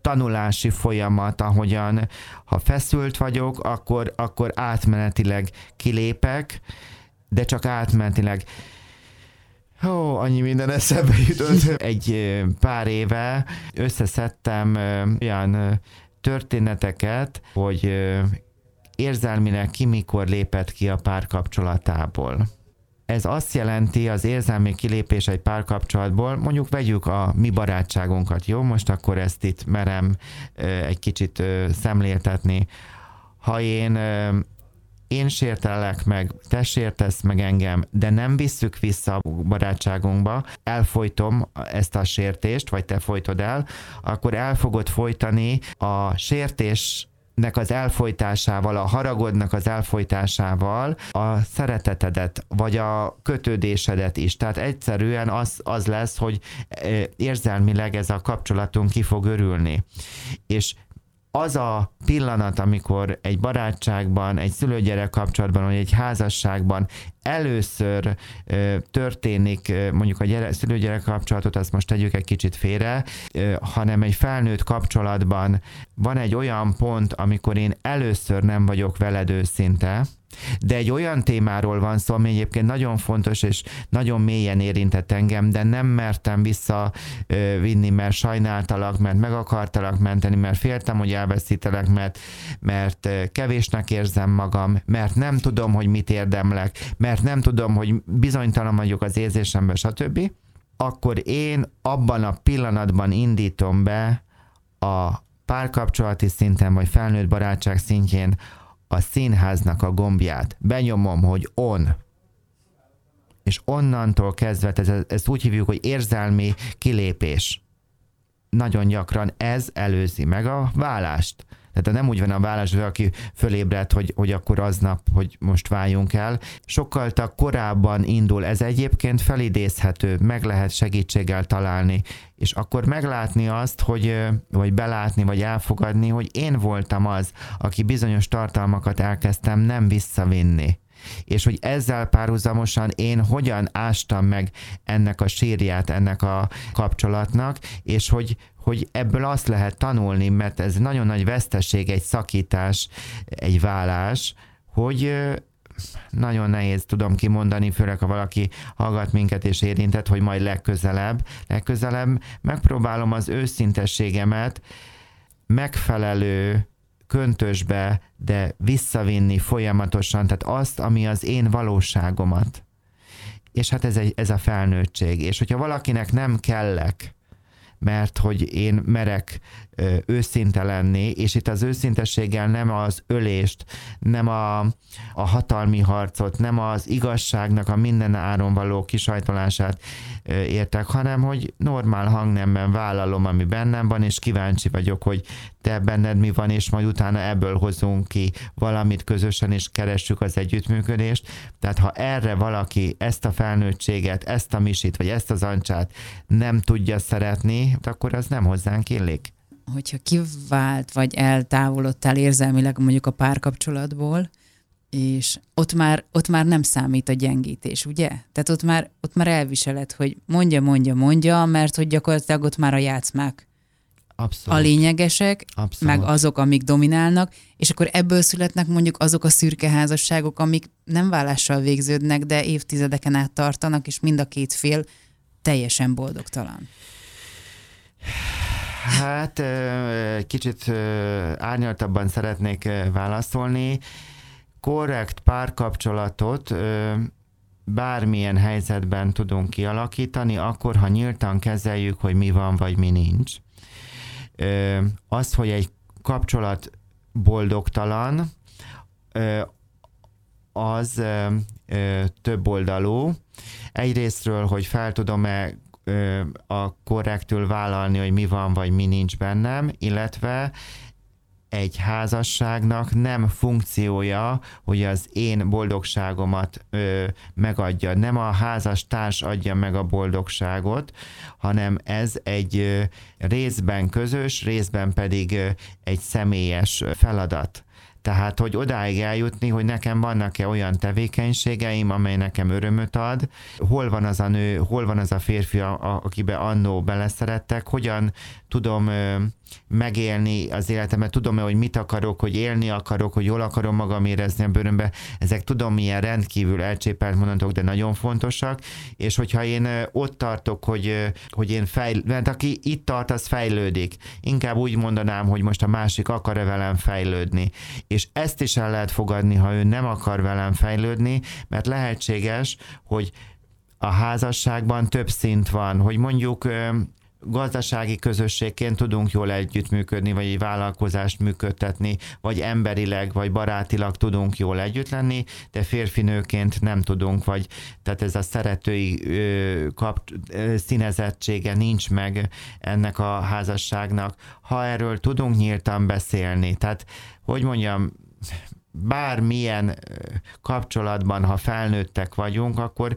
tanulási folyamat, ahogyan ha feszült vagyok, akkor, akkor átmenetileg kilépek, de csak átmenetileg. Ó, annyi minden eszembe jutott. [laughs] Egy pár éve összeszedtem olyan történeteket, hogy érzelmileg ki mikor lépett ki a párkapcsolatából. Ez azt jelenti az érzelmi kilépés egy párkapcsolatból, mondjuk vegyük a mi barátságunkat, jó? Most akkor ezt itt merem egy kicsit szemléltetni. Ha én én sértelek meg, te sértesz meg engem, de nem visszük vissza a barátságunkba, elfolytom ezt a sértést, vagy te folytod el, akkor el fogod folytani a sértés nek az elfolytásával, a haragodnak az elfolytásával a szeretetedet, vagy a kötődésedet is. Tehát egyszerűen az, az lesz, hogy érzelmileg ez a kapcsolatunk ki fog örülni. És az a pillanat, amikor egy barátságban, egy szülőgyerek kapcsolatban, vagy egy házasságban először ö, történik ö, mondjuk a gyere, szülőgyerek kapcsolatot, azt most tegyük egy kicsit félre, ö, hanem egy felnőtt kapcsolatban van egy olyan pont, amikor én először nem vagyok veled őszinte, de egy olyan témáról van szó, ami egyébként nagyon fontos és nagyon mélyen érintett engem, de nem mertem visszavinni, mert sajnáltalak, mert meg akartalak menteni, mert féltem, hogy elveszítelek, mert, mert kevésnek érzem magam, mert nem tudom, hogy mit érdemlek, mert nem tudom, hogy bizonytalan vagyok az érzésemben, stb., akkor én abban a pillanatban indítom be a párkapcsolati szinten, vagy felnőtt barátság szintjén a színháznak a gombját, benyomom, hogy on, és onnantól kezdve, ez, ezt úgy hívjuk, hogy érzelmi kilépés. Nagyon gyakran ez előzi meg a vállást. Tehát nem úgy van a hogy aki fölébredt, hogy, hogy akkor aznap, hogy most váljunk el. Sokkal korábban indul. Ez egyébként felidézhető, meg lehet segítséggel találni, és akkor meglátni azt, hogy, vagy belátni, vagy elfogadni, hogy én voltam az, aki bizonyos tartalmakat elkezdtem nem visszavinni és hogy ezzel párhuzamosan én hogyan ástam meg ennek a sírját, ennek a kapcsolatnak, és hogy, hogy ebből azt lehet tanulni, mert ez nagyon nagy veszteség, egy szakítás, egy vállás, hogy nagyon nehéz tudom kimondani, főleg ha valaki hallgat minket és érintett, hogy majd legközelebb, legközelebb megpróbálom az őszintességemet megfelelő köntösbe, de visszavinni folyamatosan, tehát azt, ami az én valóságomat. És hát ez, egy, ez a felnőttség. És hogyha valakinek nem kellek, mert hogy én merek őszinte lenni, és itt az őszintességgel nem az ölést, nem a, a hatalmi harcot, nem az igazságnak a minden áron való kisajtolását értek, hanem hogy normál hangnemben vállalom, ami bennem van, és kíváncsi vagyok, hogy te benned mi van, és majd utána ebből hozunk ki valamit közösen, és keressük az együttműködést. Tehát ha erre valaki ezt a felnőttséget, ezt a misit, vagy ezt az ancsát nem tudja szeretni, akkor az nem hozzánk illik hogyha kivált, vagy eltávolodtál érzelmileg mondjuk a párkapcsolatból, és ott már, ott már nem számít a gyengítés, ugye? Tehát ott már, ott már elviseled, hogy mondja, mondja, mondja, mert hogy gyakorlatilag ott már a játszmák Abszolút. a lényegesek, Abszolút. meg azok, amik dominálnak, és akkor ebből születnek mondjuk azok a szürke házasságok, amik nem vállással végződnek, de évtizedeken át tartanak, és mind a két fél teljesen boldogtalan. Hát kicsit árnyaltabban szeretnék válaszolni. Korrekt párkapcsolatot bármilyen helyzetben tudunk kialakítani, akkor, ha nyíltan kezeljük, hogy mi van, vagy mi nincs. Az, hogy egy kapcsolat boldogtalan, az több oldalú. Egyrésztről, hogy fel tudom-e a korrektül vállalni, hogy mi van, vagy mi nincs bennem, illetve egy házasságnak nem funkciója, hogy az én boldogságomat ö, megadja. Nem a házas társ adja meg a boldogságot, hanem ez egy ö, részben közös, részben pedig ö, egy személyes feladat. Tehát, hogy odáig eljutni, hogy nekem vannak-e olyan tevékenységeim, amely nekem örömöt ad, hol van az a nő, hol van az a férfi, akibe annó beleszerettek, hogyan tudom megélni az életemet, tudom-e, hogy mit akarok, hogy élni akarok, hogy jól akarom magam érezni a bőrömbe, ezek tudom milyen rendkívül elcsépelt mondatok, de nagyon fontosak, és hogyha én ott tartok, hogy, hogy én fejl, mert aki itt tart, az fejlődik. Inkább úgy mondanám, hogy most a másik akar-e velem fejlődni. És ezt is el lehet fogadni, ha ő nem akar velem fejlődni, mert lehetséges, hogy a házasságban több szint van, hogy mondjuk gazdasági közösségként tudunk jól együttműködni, vagy egy vállalkozást működtetni, vagy emberileg, vagy barátilag tudunk jól együtt lenni, de férfinőként nem tudunk, vagy tehát ez a szeretői ö, kap, ö, színezettsége nincs meg ennek a házasságnak. Ha erről tudunk nyíltan beszélni, tehát hogy mondjam, bármilyen kapcsolatban, ha felnőttek vagyunk, akkor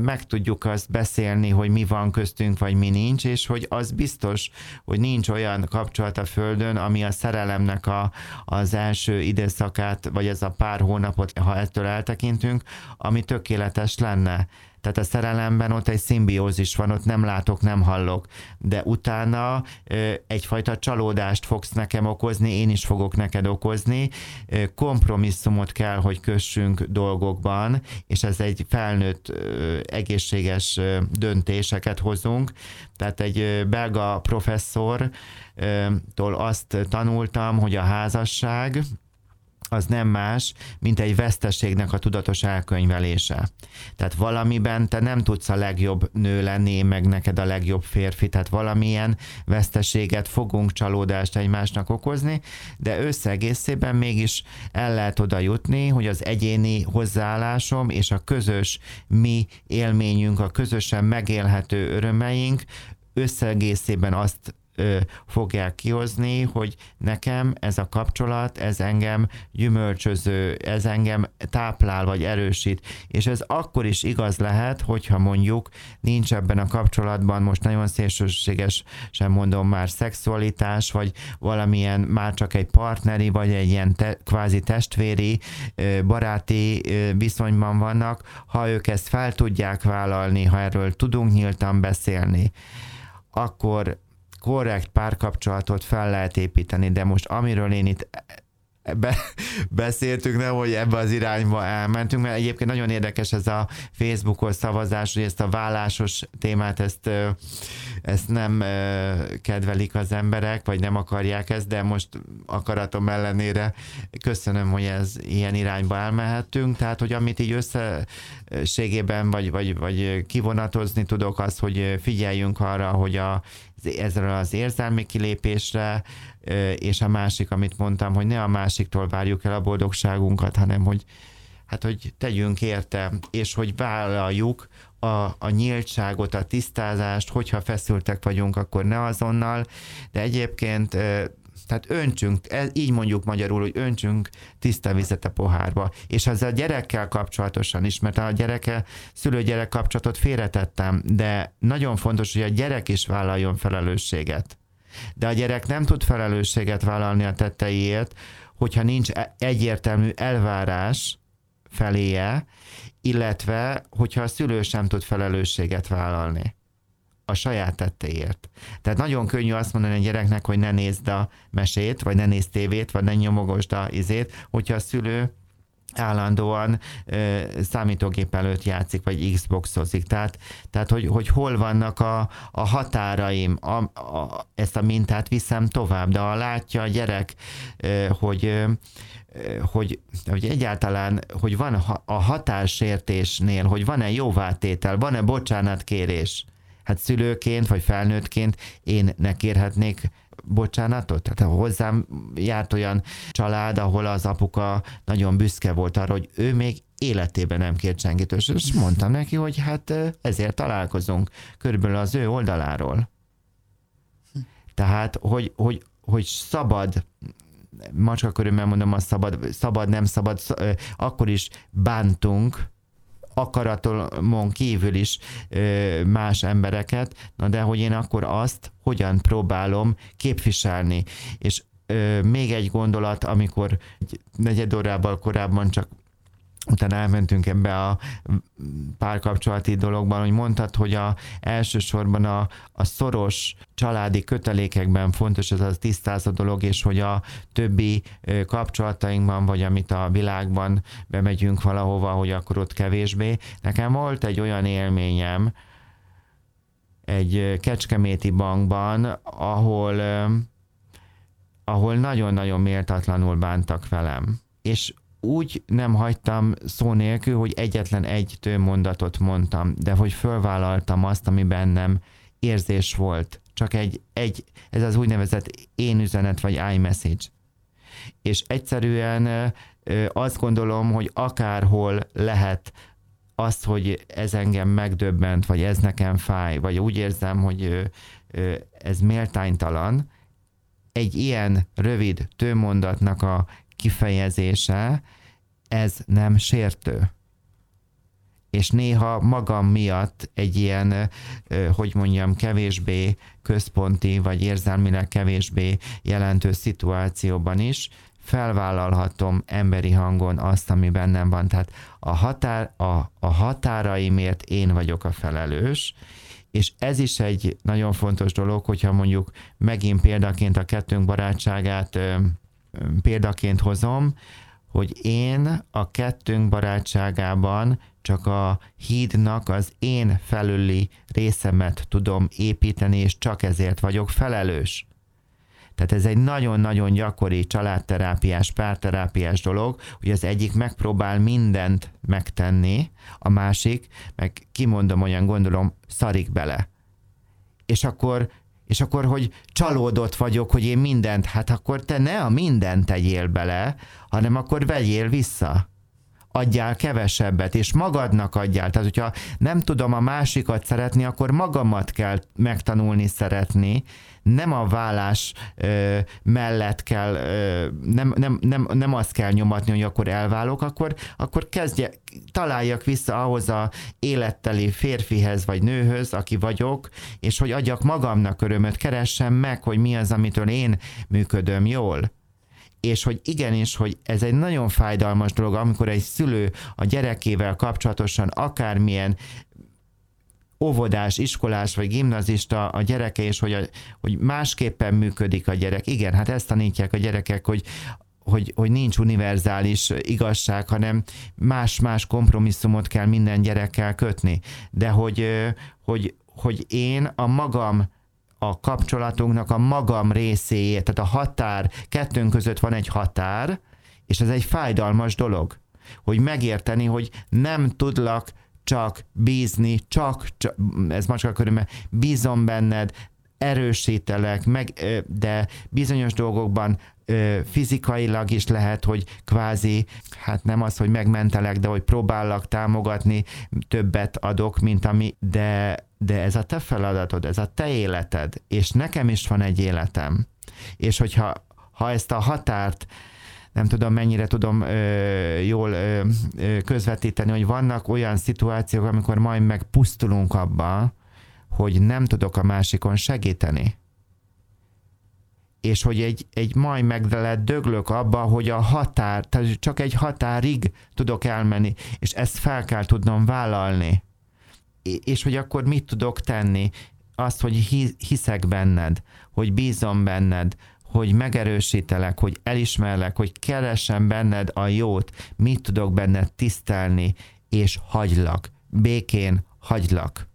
meg tudjuk azt beszélni, hogy mi van köztünk, vagy mi nincs, és hogy az biztos, hogy nincs olyan kapcsolat a Földön, ami a szerelemnek a, az első időszakát, vagy ez a pár hónapot, ha ettől eltekintünk, ami tökéletes lenne. Tehát a szerelemben ott egy szimbiózis van, ott nem látok, nem hallok, de utána egyfajta csalódást fogsz nekem okozni, én is fogok neked okozni, kompromisszumot kell, hogy kössünk dolgokban, és ez egy felnőtt, egészséges döntéseket hozunk. Tehát egy belga professzortól azt tanultam, hogy a házasság, az nem más, mint egy veszteségnek a tudatos elkönyvelése. Tehát valamiben te nem tudsz a legjobb nő lenni, én meg neked a legjobb férfi, tehát valamilyen veszteséget fogunk csalódást egymásnak okozni, de összegészében mégis el lehet oda jutni, hogy az egyéni hozzáállásom és a közös mi élményünk, a közösen megélhető örömeink összegészében azt ö, fogják kihozni, hogy nekem ez a kapcsolat, ez engem gyümölcsöző, ez engem táplál vagy erősít. És ez akkor is igaz lehet, hogyha mondjuk nincs ebben a kapcsolatban, most nagyon szélsőséges sem mondom már szexualitás, vagy valamilyen már csak egy partneri, vagy egy ilyen te, kvázi testvéri, baráti viszonyban vannak, ha ők ezt fel tudják vállalni, ha erről tudunk nyíltan beszélni, akkor korrekt párkapcsolatot fel lehet építeni, de most amiről én itt be, beszéltünk, nem, hogy ebbe az irányba elmentünk, mert egyébként nagyon érdekes ez a Facebookos szavazás, hogy ezt a vállásos témát, ezt, ezt nem kedvelik az emberek, vagy nem akarják ezt, de most akaratom ellenére köszönöm, hogy ez ilyen irányba elmehetünk, tehát, hogy amit így összességében, vagy, vagy, vagy kivonatozni tudok, az, hogy figyeljünk arra, hogy a ezzel az érzelmi kilépésre, és a másik, amit mondtam, hogy ne a másiktól várjuk el a boldogságunkat, hanem hogy hát, hogy tegyünk érte, és hogy vállaljuk a, a nyíltságot, a tisztázást, hogyha feszültek vagyunk, akkor ne azonnal, de egyébként tehát öntsünk, ez, így mondjuk magyarul, hogy öntsünk tiszta vizet a pohárba. És az a gyerekkel kapcsolatosan is, mert a gyereke, szülő-gyerek kapcsolatot félretettem, de nagyon fontos, hogy a gyerek is vállaljon felelősséget. De a gyerek nem tud felelősséget vállalni a tetteiért, hogyha nincs e- egyértelmű elvárás feléje, illetve hogyha a szülő sem tud felelősséget vállalni a saját tettéért. Tehát nagyon könnyű azt mondani a gyereknek, hogy ne nézd a mesét, vagy ne nézd tévét, vagy ne nyomogosd a izét, hogyha a szülő állandóan ö, számítógép előtt játszik, vagy Xboxozik. Tehát, tehát hogy, hogy hol vannak a, a határaim, a, a, ezt a mintát viszem tovább, de ha látja a gyerek, ö, hogy ö, hogy, hogy egyáltalán, hogy van a határsértésnél, hogy van-e jóvátétel, van-e bocsánatkérés, hát szülőként vagy felnőttként én ne kérhetnék bocsánatot? Tehát hozzám járt olyan család, ahol az apuka nagyon büszke volt arra, hogy ő még életében nem kért senkit, és mondtam neki, hogy hát ezért találkozunk, körülbelül az ő oldaláról. Tehát, hogy, hogy, hogy szabad macska körülmel mondom, a szabad, szabad, nem szabad, akkor is bántunk, akaratomon kívül is más embereket, na de hogy én akkor azt hogyan próbálom képviselni. És még egy gondolat, amikor egy negyed órával korábban csak utána elmentünk ebbe a párkapcsolati dologban, hogy mondtad, hogy a, elsősorban a, a szoros családi kötelékekben fontos ez a tisztázó dolog, és hogy a többi kapcsolatainkban, vagy amit a világban bemegyünk valahova, hogy akkor ott kevésbé. Nekem volt egy olyan élményem, egy kecskeméti bankban, ahol ahol nagyon-nagyon méltatlanul bántak velem. És úgy nem hagytam szó nélkül, hogy egyetlen egy mondatot mondtam, de hogy fölvállaltam azt, ami bennem érzés volt. Csak egy, egy ez az úgynevezett én üzenet, vagy iMessage. És egyszerűen azt gondolom, hogy akárhol lehet azt, hogy ez engem megdöbbent, vagy ez nekem fáj, vagy úgy érzem, hogy ez méltánytalan, egy ilyen rövid tőmondatnak a kifejezése, ez nem sértő. És néha magam miatt egy ilyen, hogy mondjam, kevésbé központi, vagy érzelmileg kevésbé jelentő szituációban is felvállalhatom emberi hangon azt, ami bennem van. Tehát a, határ, a, a határaimért én vagyok a felelős, és ez is egy nagyon fontos dolog, hogyha mondjuk megint példaként a kettőnk barátságát példaként hozom, hogy én a kettőnk barátságában csak a hídnak az én felüli részemet tudom építeni, és csak ezért vagyok felelős. Tehát ez egy nagyon-nagyon gyakori családterápiás, párterápiás dolog, hogy az egyik megpróbál mindent megtenni, a másik, meg kimondom olyan gondolom, szarik bele. És akkor és akkor, hogy csalódott vagyok, hogy én mindent, hát akkor te ne a mindent tegyél bele, hanem akkor vegyél vissza. Adjál kevesebbet, és magadnak adjál. Tehát, hogyha nem tudom a másikat szeretni, akkor magamat kell megtanulni szeretni, nem a vállás ö, mellett kell, ö, nem, nem, nem, nem azt kell nyomatni, hogy akkor elválok, akkor, akkor kezdje, találjak vissza ahhoz a életteli férfihez vagy nőhöz, aki vagyok, és hogy adjak magamnak örömöt, keressem meg, hogy mi az, amitől én működöm jól és hogy igenis, hogy ez egy nagyon fájdalmas dolog, amikor egy szülő a gyerekével kapcsolatosan akármilyen óvodás, iskolás vagy gimnazista a gyereke, és hogy, a, hogy másképpen működik a gyerek. Igen, hát ezt tanítják a gyerekek, hogy hogy, hogy nincs univerzális igazság, hanem más-más kompromisszumot kell minden gyerekkel kötni. De hogy, hogy, hogy én a magam a kapcsolatunknak a magam részéért, tehát a határ, kettőnk között van egy határ, és ez egy fájdalmas dolog, hogy megérteni, hogy nem tudlak csak bízni, csak, csak ez macska körülme, bízom benned, erősítelek, meg, de bizonyos dolgokban fizikailag is lehet, hogy kvázi, hát nem az, hogy megmentelek, de hogy próbállak támogatni, többet adok, mint ami, de, de ez a te feladatod, ez a te életed, és nekem is van egy életem. És hogyha ha ezt a határt nem tudom mennyire tudom ö, jól ö, ö, közvetíteni, hogy vannak olyan szituációk, amikor majd megpusztulunk abba, hogy nem tudok a másikon segíteni. És hogy egy, egy majd megdelet döglök abba, hogy a határ, tehát csak egy határig tudok elmenni, és ezt fel kell tudnom vállalni. És hogy akkor mit tudok tenni? Azt, hogy hiszek benned, hogy bízom benned, hogy megerősítelek, hogy elismerlek, hogy keresem benned a jót, mit tudok benned tisztelni, és hagylak. Békén hagylak.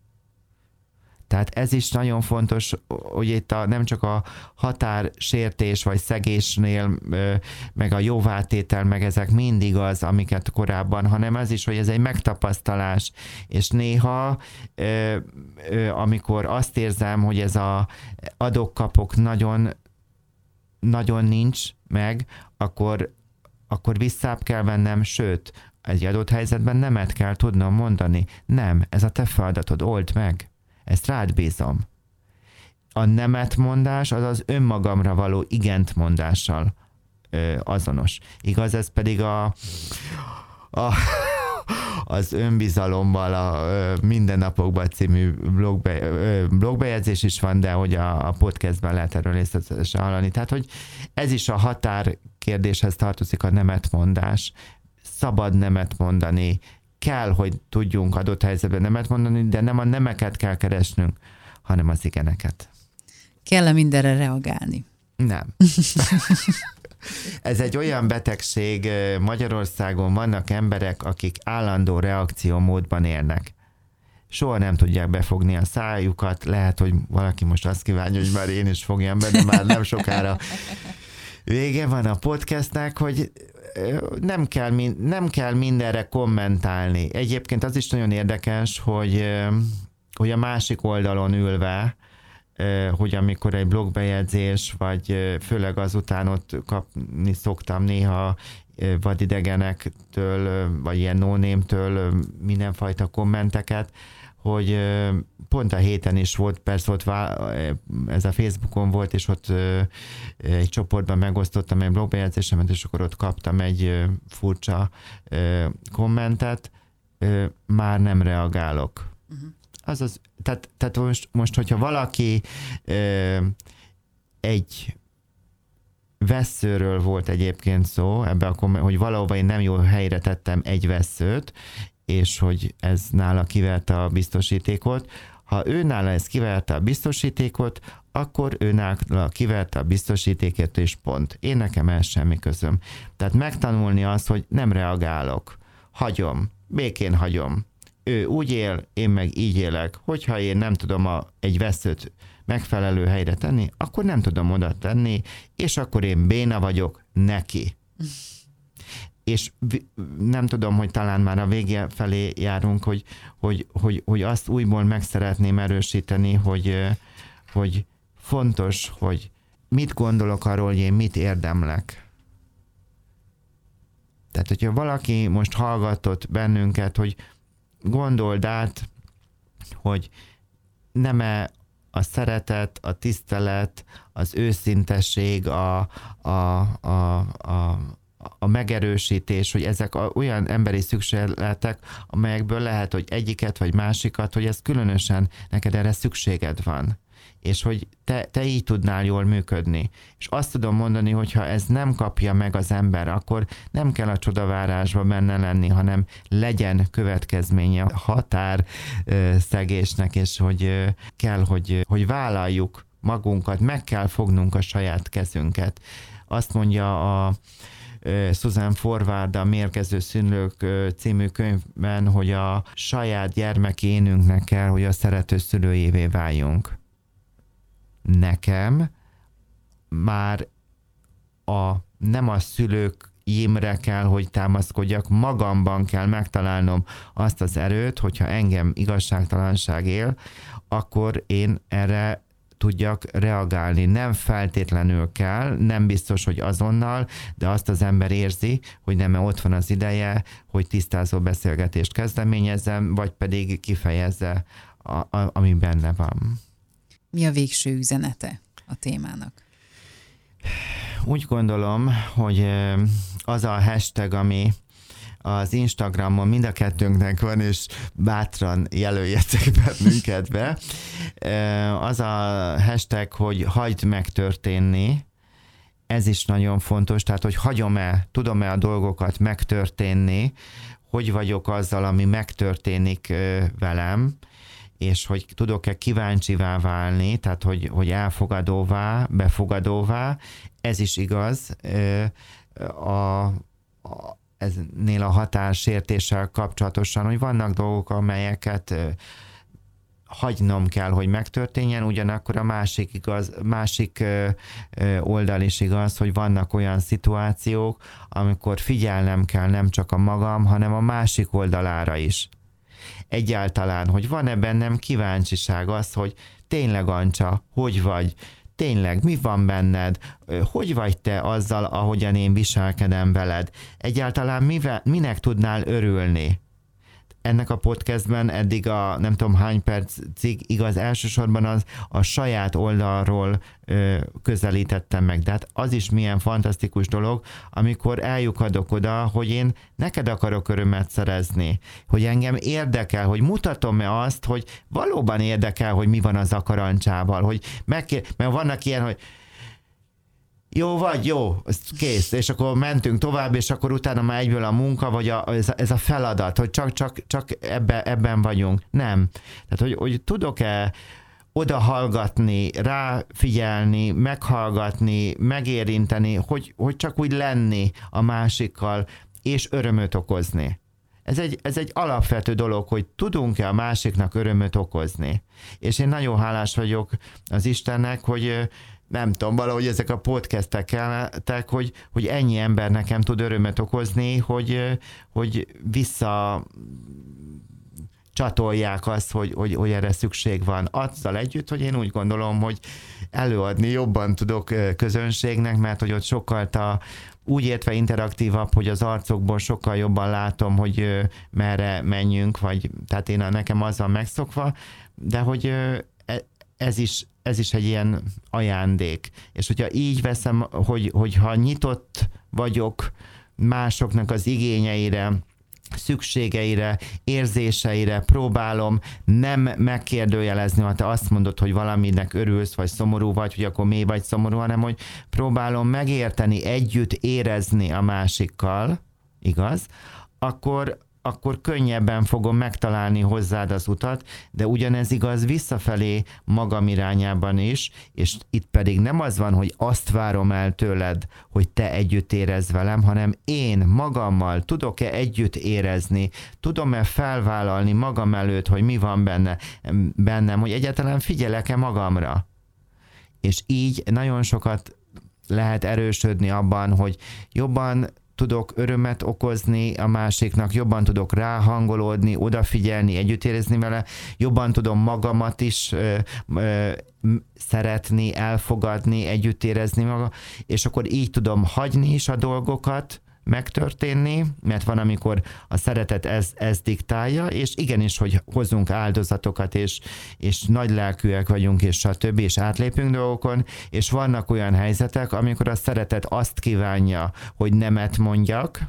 Tehát ez is nagyon fontos, hogy itt a, nem csak a határsértés vagy szegésnél, meg a jóvátétel, meg ezek mindig az, amiket korábban, hanem az is, hogy ez egy megtapasztalás, és néha, amikor azt érzem, hogy ez a adok-kapok nagyon nagyon nincs meg, akkor, akkor visszább kell vennem, sőt, egy adott helyzetben nemet kell tudnom mondani. Nem, ez a te feladatod, old meg. Ezt rád bízom. A nemet mondás az az önmagamra való igent mondással ö, azonos. Igaz, ez pedig a, a az önbizalommal a Mindennapokban című blogbe, blogbejegyzés is van, de hogy a, a podcastben lehet erről részletesen hallani. Tehát, hogy ez is a határ kérdéshez tartozik a nemetmondás. Szabad nemet mondani, kell, hogy tudjunk adott helyzetben nemet mondani, de nem a nemeket kell keresnünk, hanem az igeneket. Kell-e mindenre reagálni? Nem. Ez egy olyan betegség, Magyarországon vannak emberek, akik állandó reakciómódban élnek. Soha nem tudják befogni a szájukat, lehet, hogy valaki most azt kívánja, hogy már én is fogjam be, de már nem sokára vége van a podcastnek, hogy nem kell, nem kell mindenre kommentálni. Egyébként az is nagyon érdekes, hogy, hogy a másik oldalon ülve, hogy amikor egy blogbejegyzés, vagy főleg azután ott kapni szoktam néha vadidegenektől, vagy ilyen no mindenfajta kommenteket, hogy pont a héten is volt, persze ott ez a Facebookon volt, és ott egy csoportban megosztottam egy blogbejegyzésemet, és akkor ott kaptam egy furcsa kommentet, már nem reagálok. Uh-huh az az, tehát, tehát most, most, hogyha valaki egy veszőről volt egyébként szó, ebbe a komment, hogy valahova én nem jó helyre tettem egy veszőt, és hogy ez nála kiverte a biztosítékot. Ha ő nála ez kiverte a biztosítékot, akkor ő nála kiverte a biztosítékot, és pont. Én nekem el semmi közöm. Tehát megtanulni azt, hogy nem reagálok. Hagyom. Békén hagyom ő úgy él, én meg így élek. Hogyha én nem tudom a, egy veszőt megfelelő helyre tenni, akkor nem tudom oda tenni, és akkor én béna vagyok neki. És nem tudom, hogy talán már a vége felé járunk, hogy, hogy, hogy, hogy azt újból meg szeretném erősíteni, hogy, hogy fontos, hogy mit gondolok arról, hogy én mit érdemlek. Tehát, hogyha valaki most hallgatott bennünket, hogy gondold át, hogy nem-e a szeretet, a tisztelet, az őszintesség, a, a, a, a, a megerősítés, hogy ezek olyan emberi szükségletek, amelyekből lehet, hogy egyiket vagy másikat, hogy ez különösen neked erre szükséged van és hogy te, te így tudnál jól működni. És azt tudom mondani, hogy ha ez nem kapja meg az ember, akkor nem kell a csodavárásba benne lenni, hanem legyen következménye a határ szegésnek, és hogy kell, hogy, hogy vállaljuk magunkat, meg kell fognunk a saját kezünket. Azt mondja a Susan Forward a Mérgező Szülők című könyvben, hogy a saját gyermekénünknek kell, hogy a szerető szülőjévé váljunk. Nekem már a, nem a szülők imre kell, hogy támaszkodjak, magamban kell megtalálnom azt az erőt, hogyha engem igazságtalanság él, akkor én erre tudjak reagálni. Nem feltétlenül kell, nem biztos, hogy azonnal, de azt az ember érzi, hogy nem ott van az ideje, hogy tisztázó beszélgetést kezdeményezzem, vagy pedig kifejezze, a, a, ami benne van. Mi a végső üzenete a témának? Úgy gondolom, hogy az a hashtag, ami az Instagramon mind a kettőnknek van, és bátran jelöljetek [laughs] bennünket be. Az a hashtag, hogy hagyd megtörténni, ez is nagyon fontos, tehát hogy hagyom-e, tudom-e a dolgokat megtörténni, hogy vagyok azzal, ami megtörténik velem, és hogy tudok-e kíváncsivá válni, tehát hogy, hogy elfogadóvá, befogadóvá, ez is igaz. A, a, eznél a határsértéssel kapcsolatosan, hogy vannak dolgok, amelyeket hagynom kell, hogy megtörténjen, ugyanakkor a másik, igaz, másik oldal is igaz, hogy vannak olyan szituációk, amikor figyelnem kell nem csak a magam, hanem a másik oldalára is. Egyáltalán, hogy van-e bennem kíváncsiság az, hogy tényleg Ancsa, hogy vagy, tényleg mi van benned, hogy vagy te azzal, ahogyan én viselkedem veled, egyáltalán mivel, minek tudnál örülni ennek a podcastben eddig a nem tudom hány percig igaz, elsősorban az a saját oldalról ö, közelítettem meg. De hát az is milyen fantasztikus dolog, amikor eljukadok oda, hogy én neked akarok örömet szerezni, hogy engem érdekel, hogy mutatom-e azt, hogy valóban érdekel, hogy mi van az akarancsával, hogy megkér, mert vannak ilyen, hogy jó vagy, jó, kész, és akkor mentünk tovább, és akkor utána már egyből a munka, vagy a, ez, a, ez a feladat, hogy csak, csak, csak ebbe, ebben vagyunk. Nem. Tehát, hogy, hogy tudok-e oda hallgatni, ráfigyelni, meghallgatni, megérinteni, hogy, hogy csak úgy lenni a másikkal, és örömöt okozni. Ez egy, ez egy alapvető dolog, hogy tudunk-e a másiknak örömöt okozni. És én nagyon hálás vagyok az Istennek, hogy nem tudom, valahogy ezek a podcastek kellettek, hogy, hogy ennyi ember nekem tud örömet okozni, hogy, hogy vissza csatolják azt, hogy, hogy, hogy erre szükség van. Azzal együtt, hogy én úgy gondolom, hogy előadni jobban tudok közönségnek, mert hogy ott sokkal a, úgy értve interaktívabb, hogy az arcokból sokkal jobban látom, hogy merre menjünk, vagy tehát én a, nekem az van megszokva, de hogy e, ez is ez is egy ilyen ajándék. És hogyha így veszem, hogy, hogyha nyitott vagyok másoknak az igényeire, szükségeire, érzéseire próbálom nem megkérdőjelezni, ha te azt mondod, hogy valaminek örülsz, vagy szomorú vagy, hogy akkor mély vagy szomorú, hanem hogy próbálom megérteni, együtt érezni a másikkal, igaz? Akkor, akkor könnyebben fogom megtalálni hozzád az utat, de ugyanez igaz visszafelé magam irányában is, és itt pedig nem az van, hogy azt várom el tőled, hogy te együtt érez velem, hanem én magammal tudok-e együtt érezni, tudom-e felvállalni magam előtt, hogy mi van benne, bennem, hogy egyáltalán figyelek-e magamra. És így nagyon sokat lehet erősödni abban, hogy jobban tudok örömet okozni a másiknak, jobban tudok ráhangolódni, odafigyelni, együtt érezni vele, jobban tudom magamat is ö, ö, szeretni, elfogadni, együtt érezni maga, és akkor így tudom hagyni is a dolgokat, megtörténni, mert van, amikor a szeretet ez, ez diktálja, és igenis, hogy hozunk áldozatokat, és, és nagy lelkűek vagyunk, és stb., és átlépünk dolgokon, és vannak olyan helyzetek, amikor a szeretet azt kívánja, hogy nemet mondjak,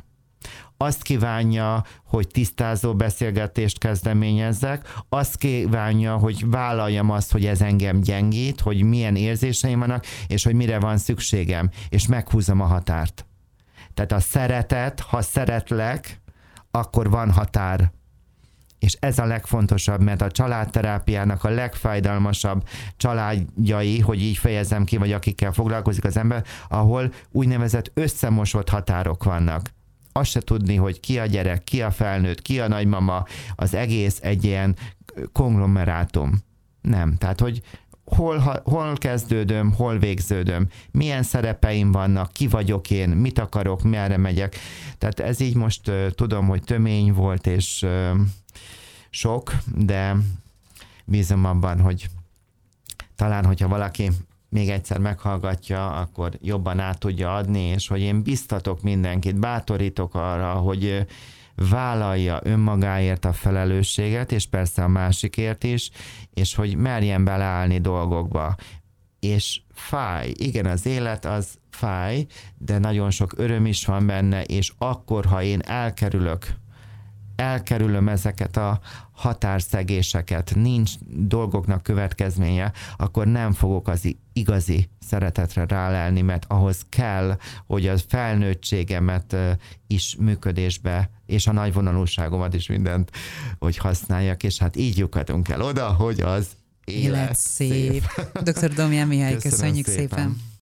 azt kívánja, hogy tisztázó beszélgetést kezdeményezzek, azt kívánja, hogy vállaljam azt, hogy ez engem gyengít, hogy milyen érzéseim vannak, és hogy mire van szükségem, és meghúzom a határt. Tehát a szeretet, ha szeretlek, akkor van határ. És ez a legfontosabb, mert a családterápiának a legfájdalmasabb családjai, hogy így fejezem ki, vagy akikkel foglalkozik az ember, ahol úgynevezett összemosott határok vannak azt se tudni, hogy ki a gyerek, ki a felnőtt, ki a nagymama, az egész egy ilyen konglomerátum. Nem. Tehát, hogy hol, hol kezdődöm, hol végződöm, milyen szerepeim vannak, ki vagyok én, mit akarok, merre megyek. Tehát ez így most tudom, hogy tömény volt, és sok, de bízom abban, hogy talán, hogyha valaki még egyszer meghallgatja, akkor jobban át tudja adni, és hogy én biztatok mindenkit, bátorítok arra, hogy vállalja önmagáért a felelősséget, és persze a másikért is, és hogy merjen beleállni dolgokba. És fáj, igen, az élet az fáj, de nagyon sok öröm is van benne, és akkor, ha én elkerülök elkerülöm ezeket a határszegéseket, nincs dolgoknak következménye, akkor nem fogok az igazi szeretetre rálelni, mert ahhoz kell, hogy a felnőttségemet is működésbe, és a nagyvonalúságomat is mindent, hogy használjak, és hát így lyukadunk el oda, hogy az élet, élet szép. szép. Dr. Domján Mihály, köszönjük szépen. szépen.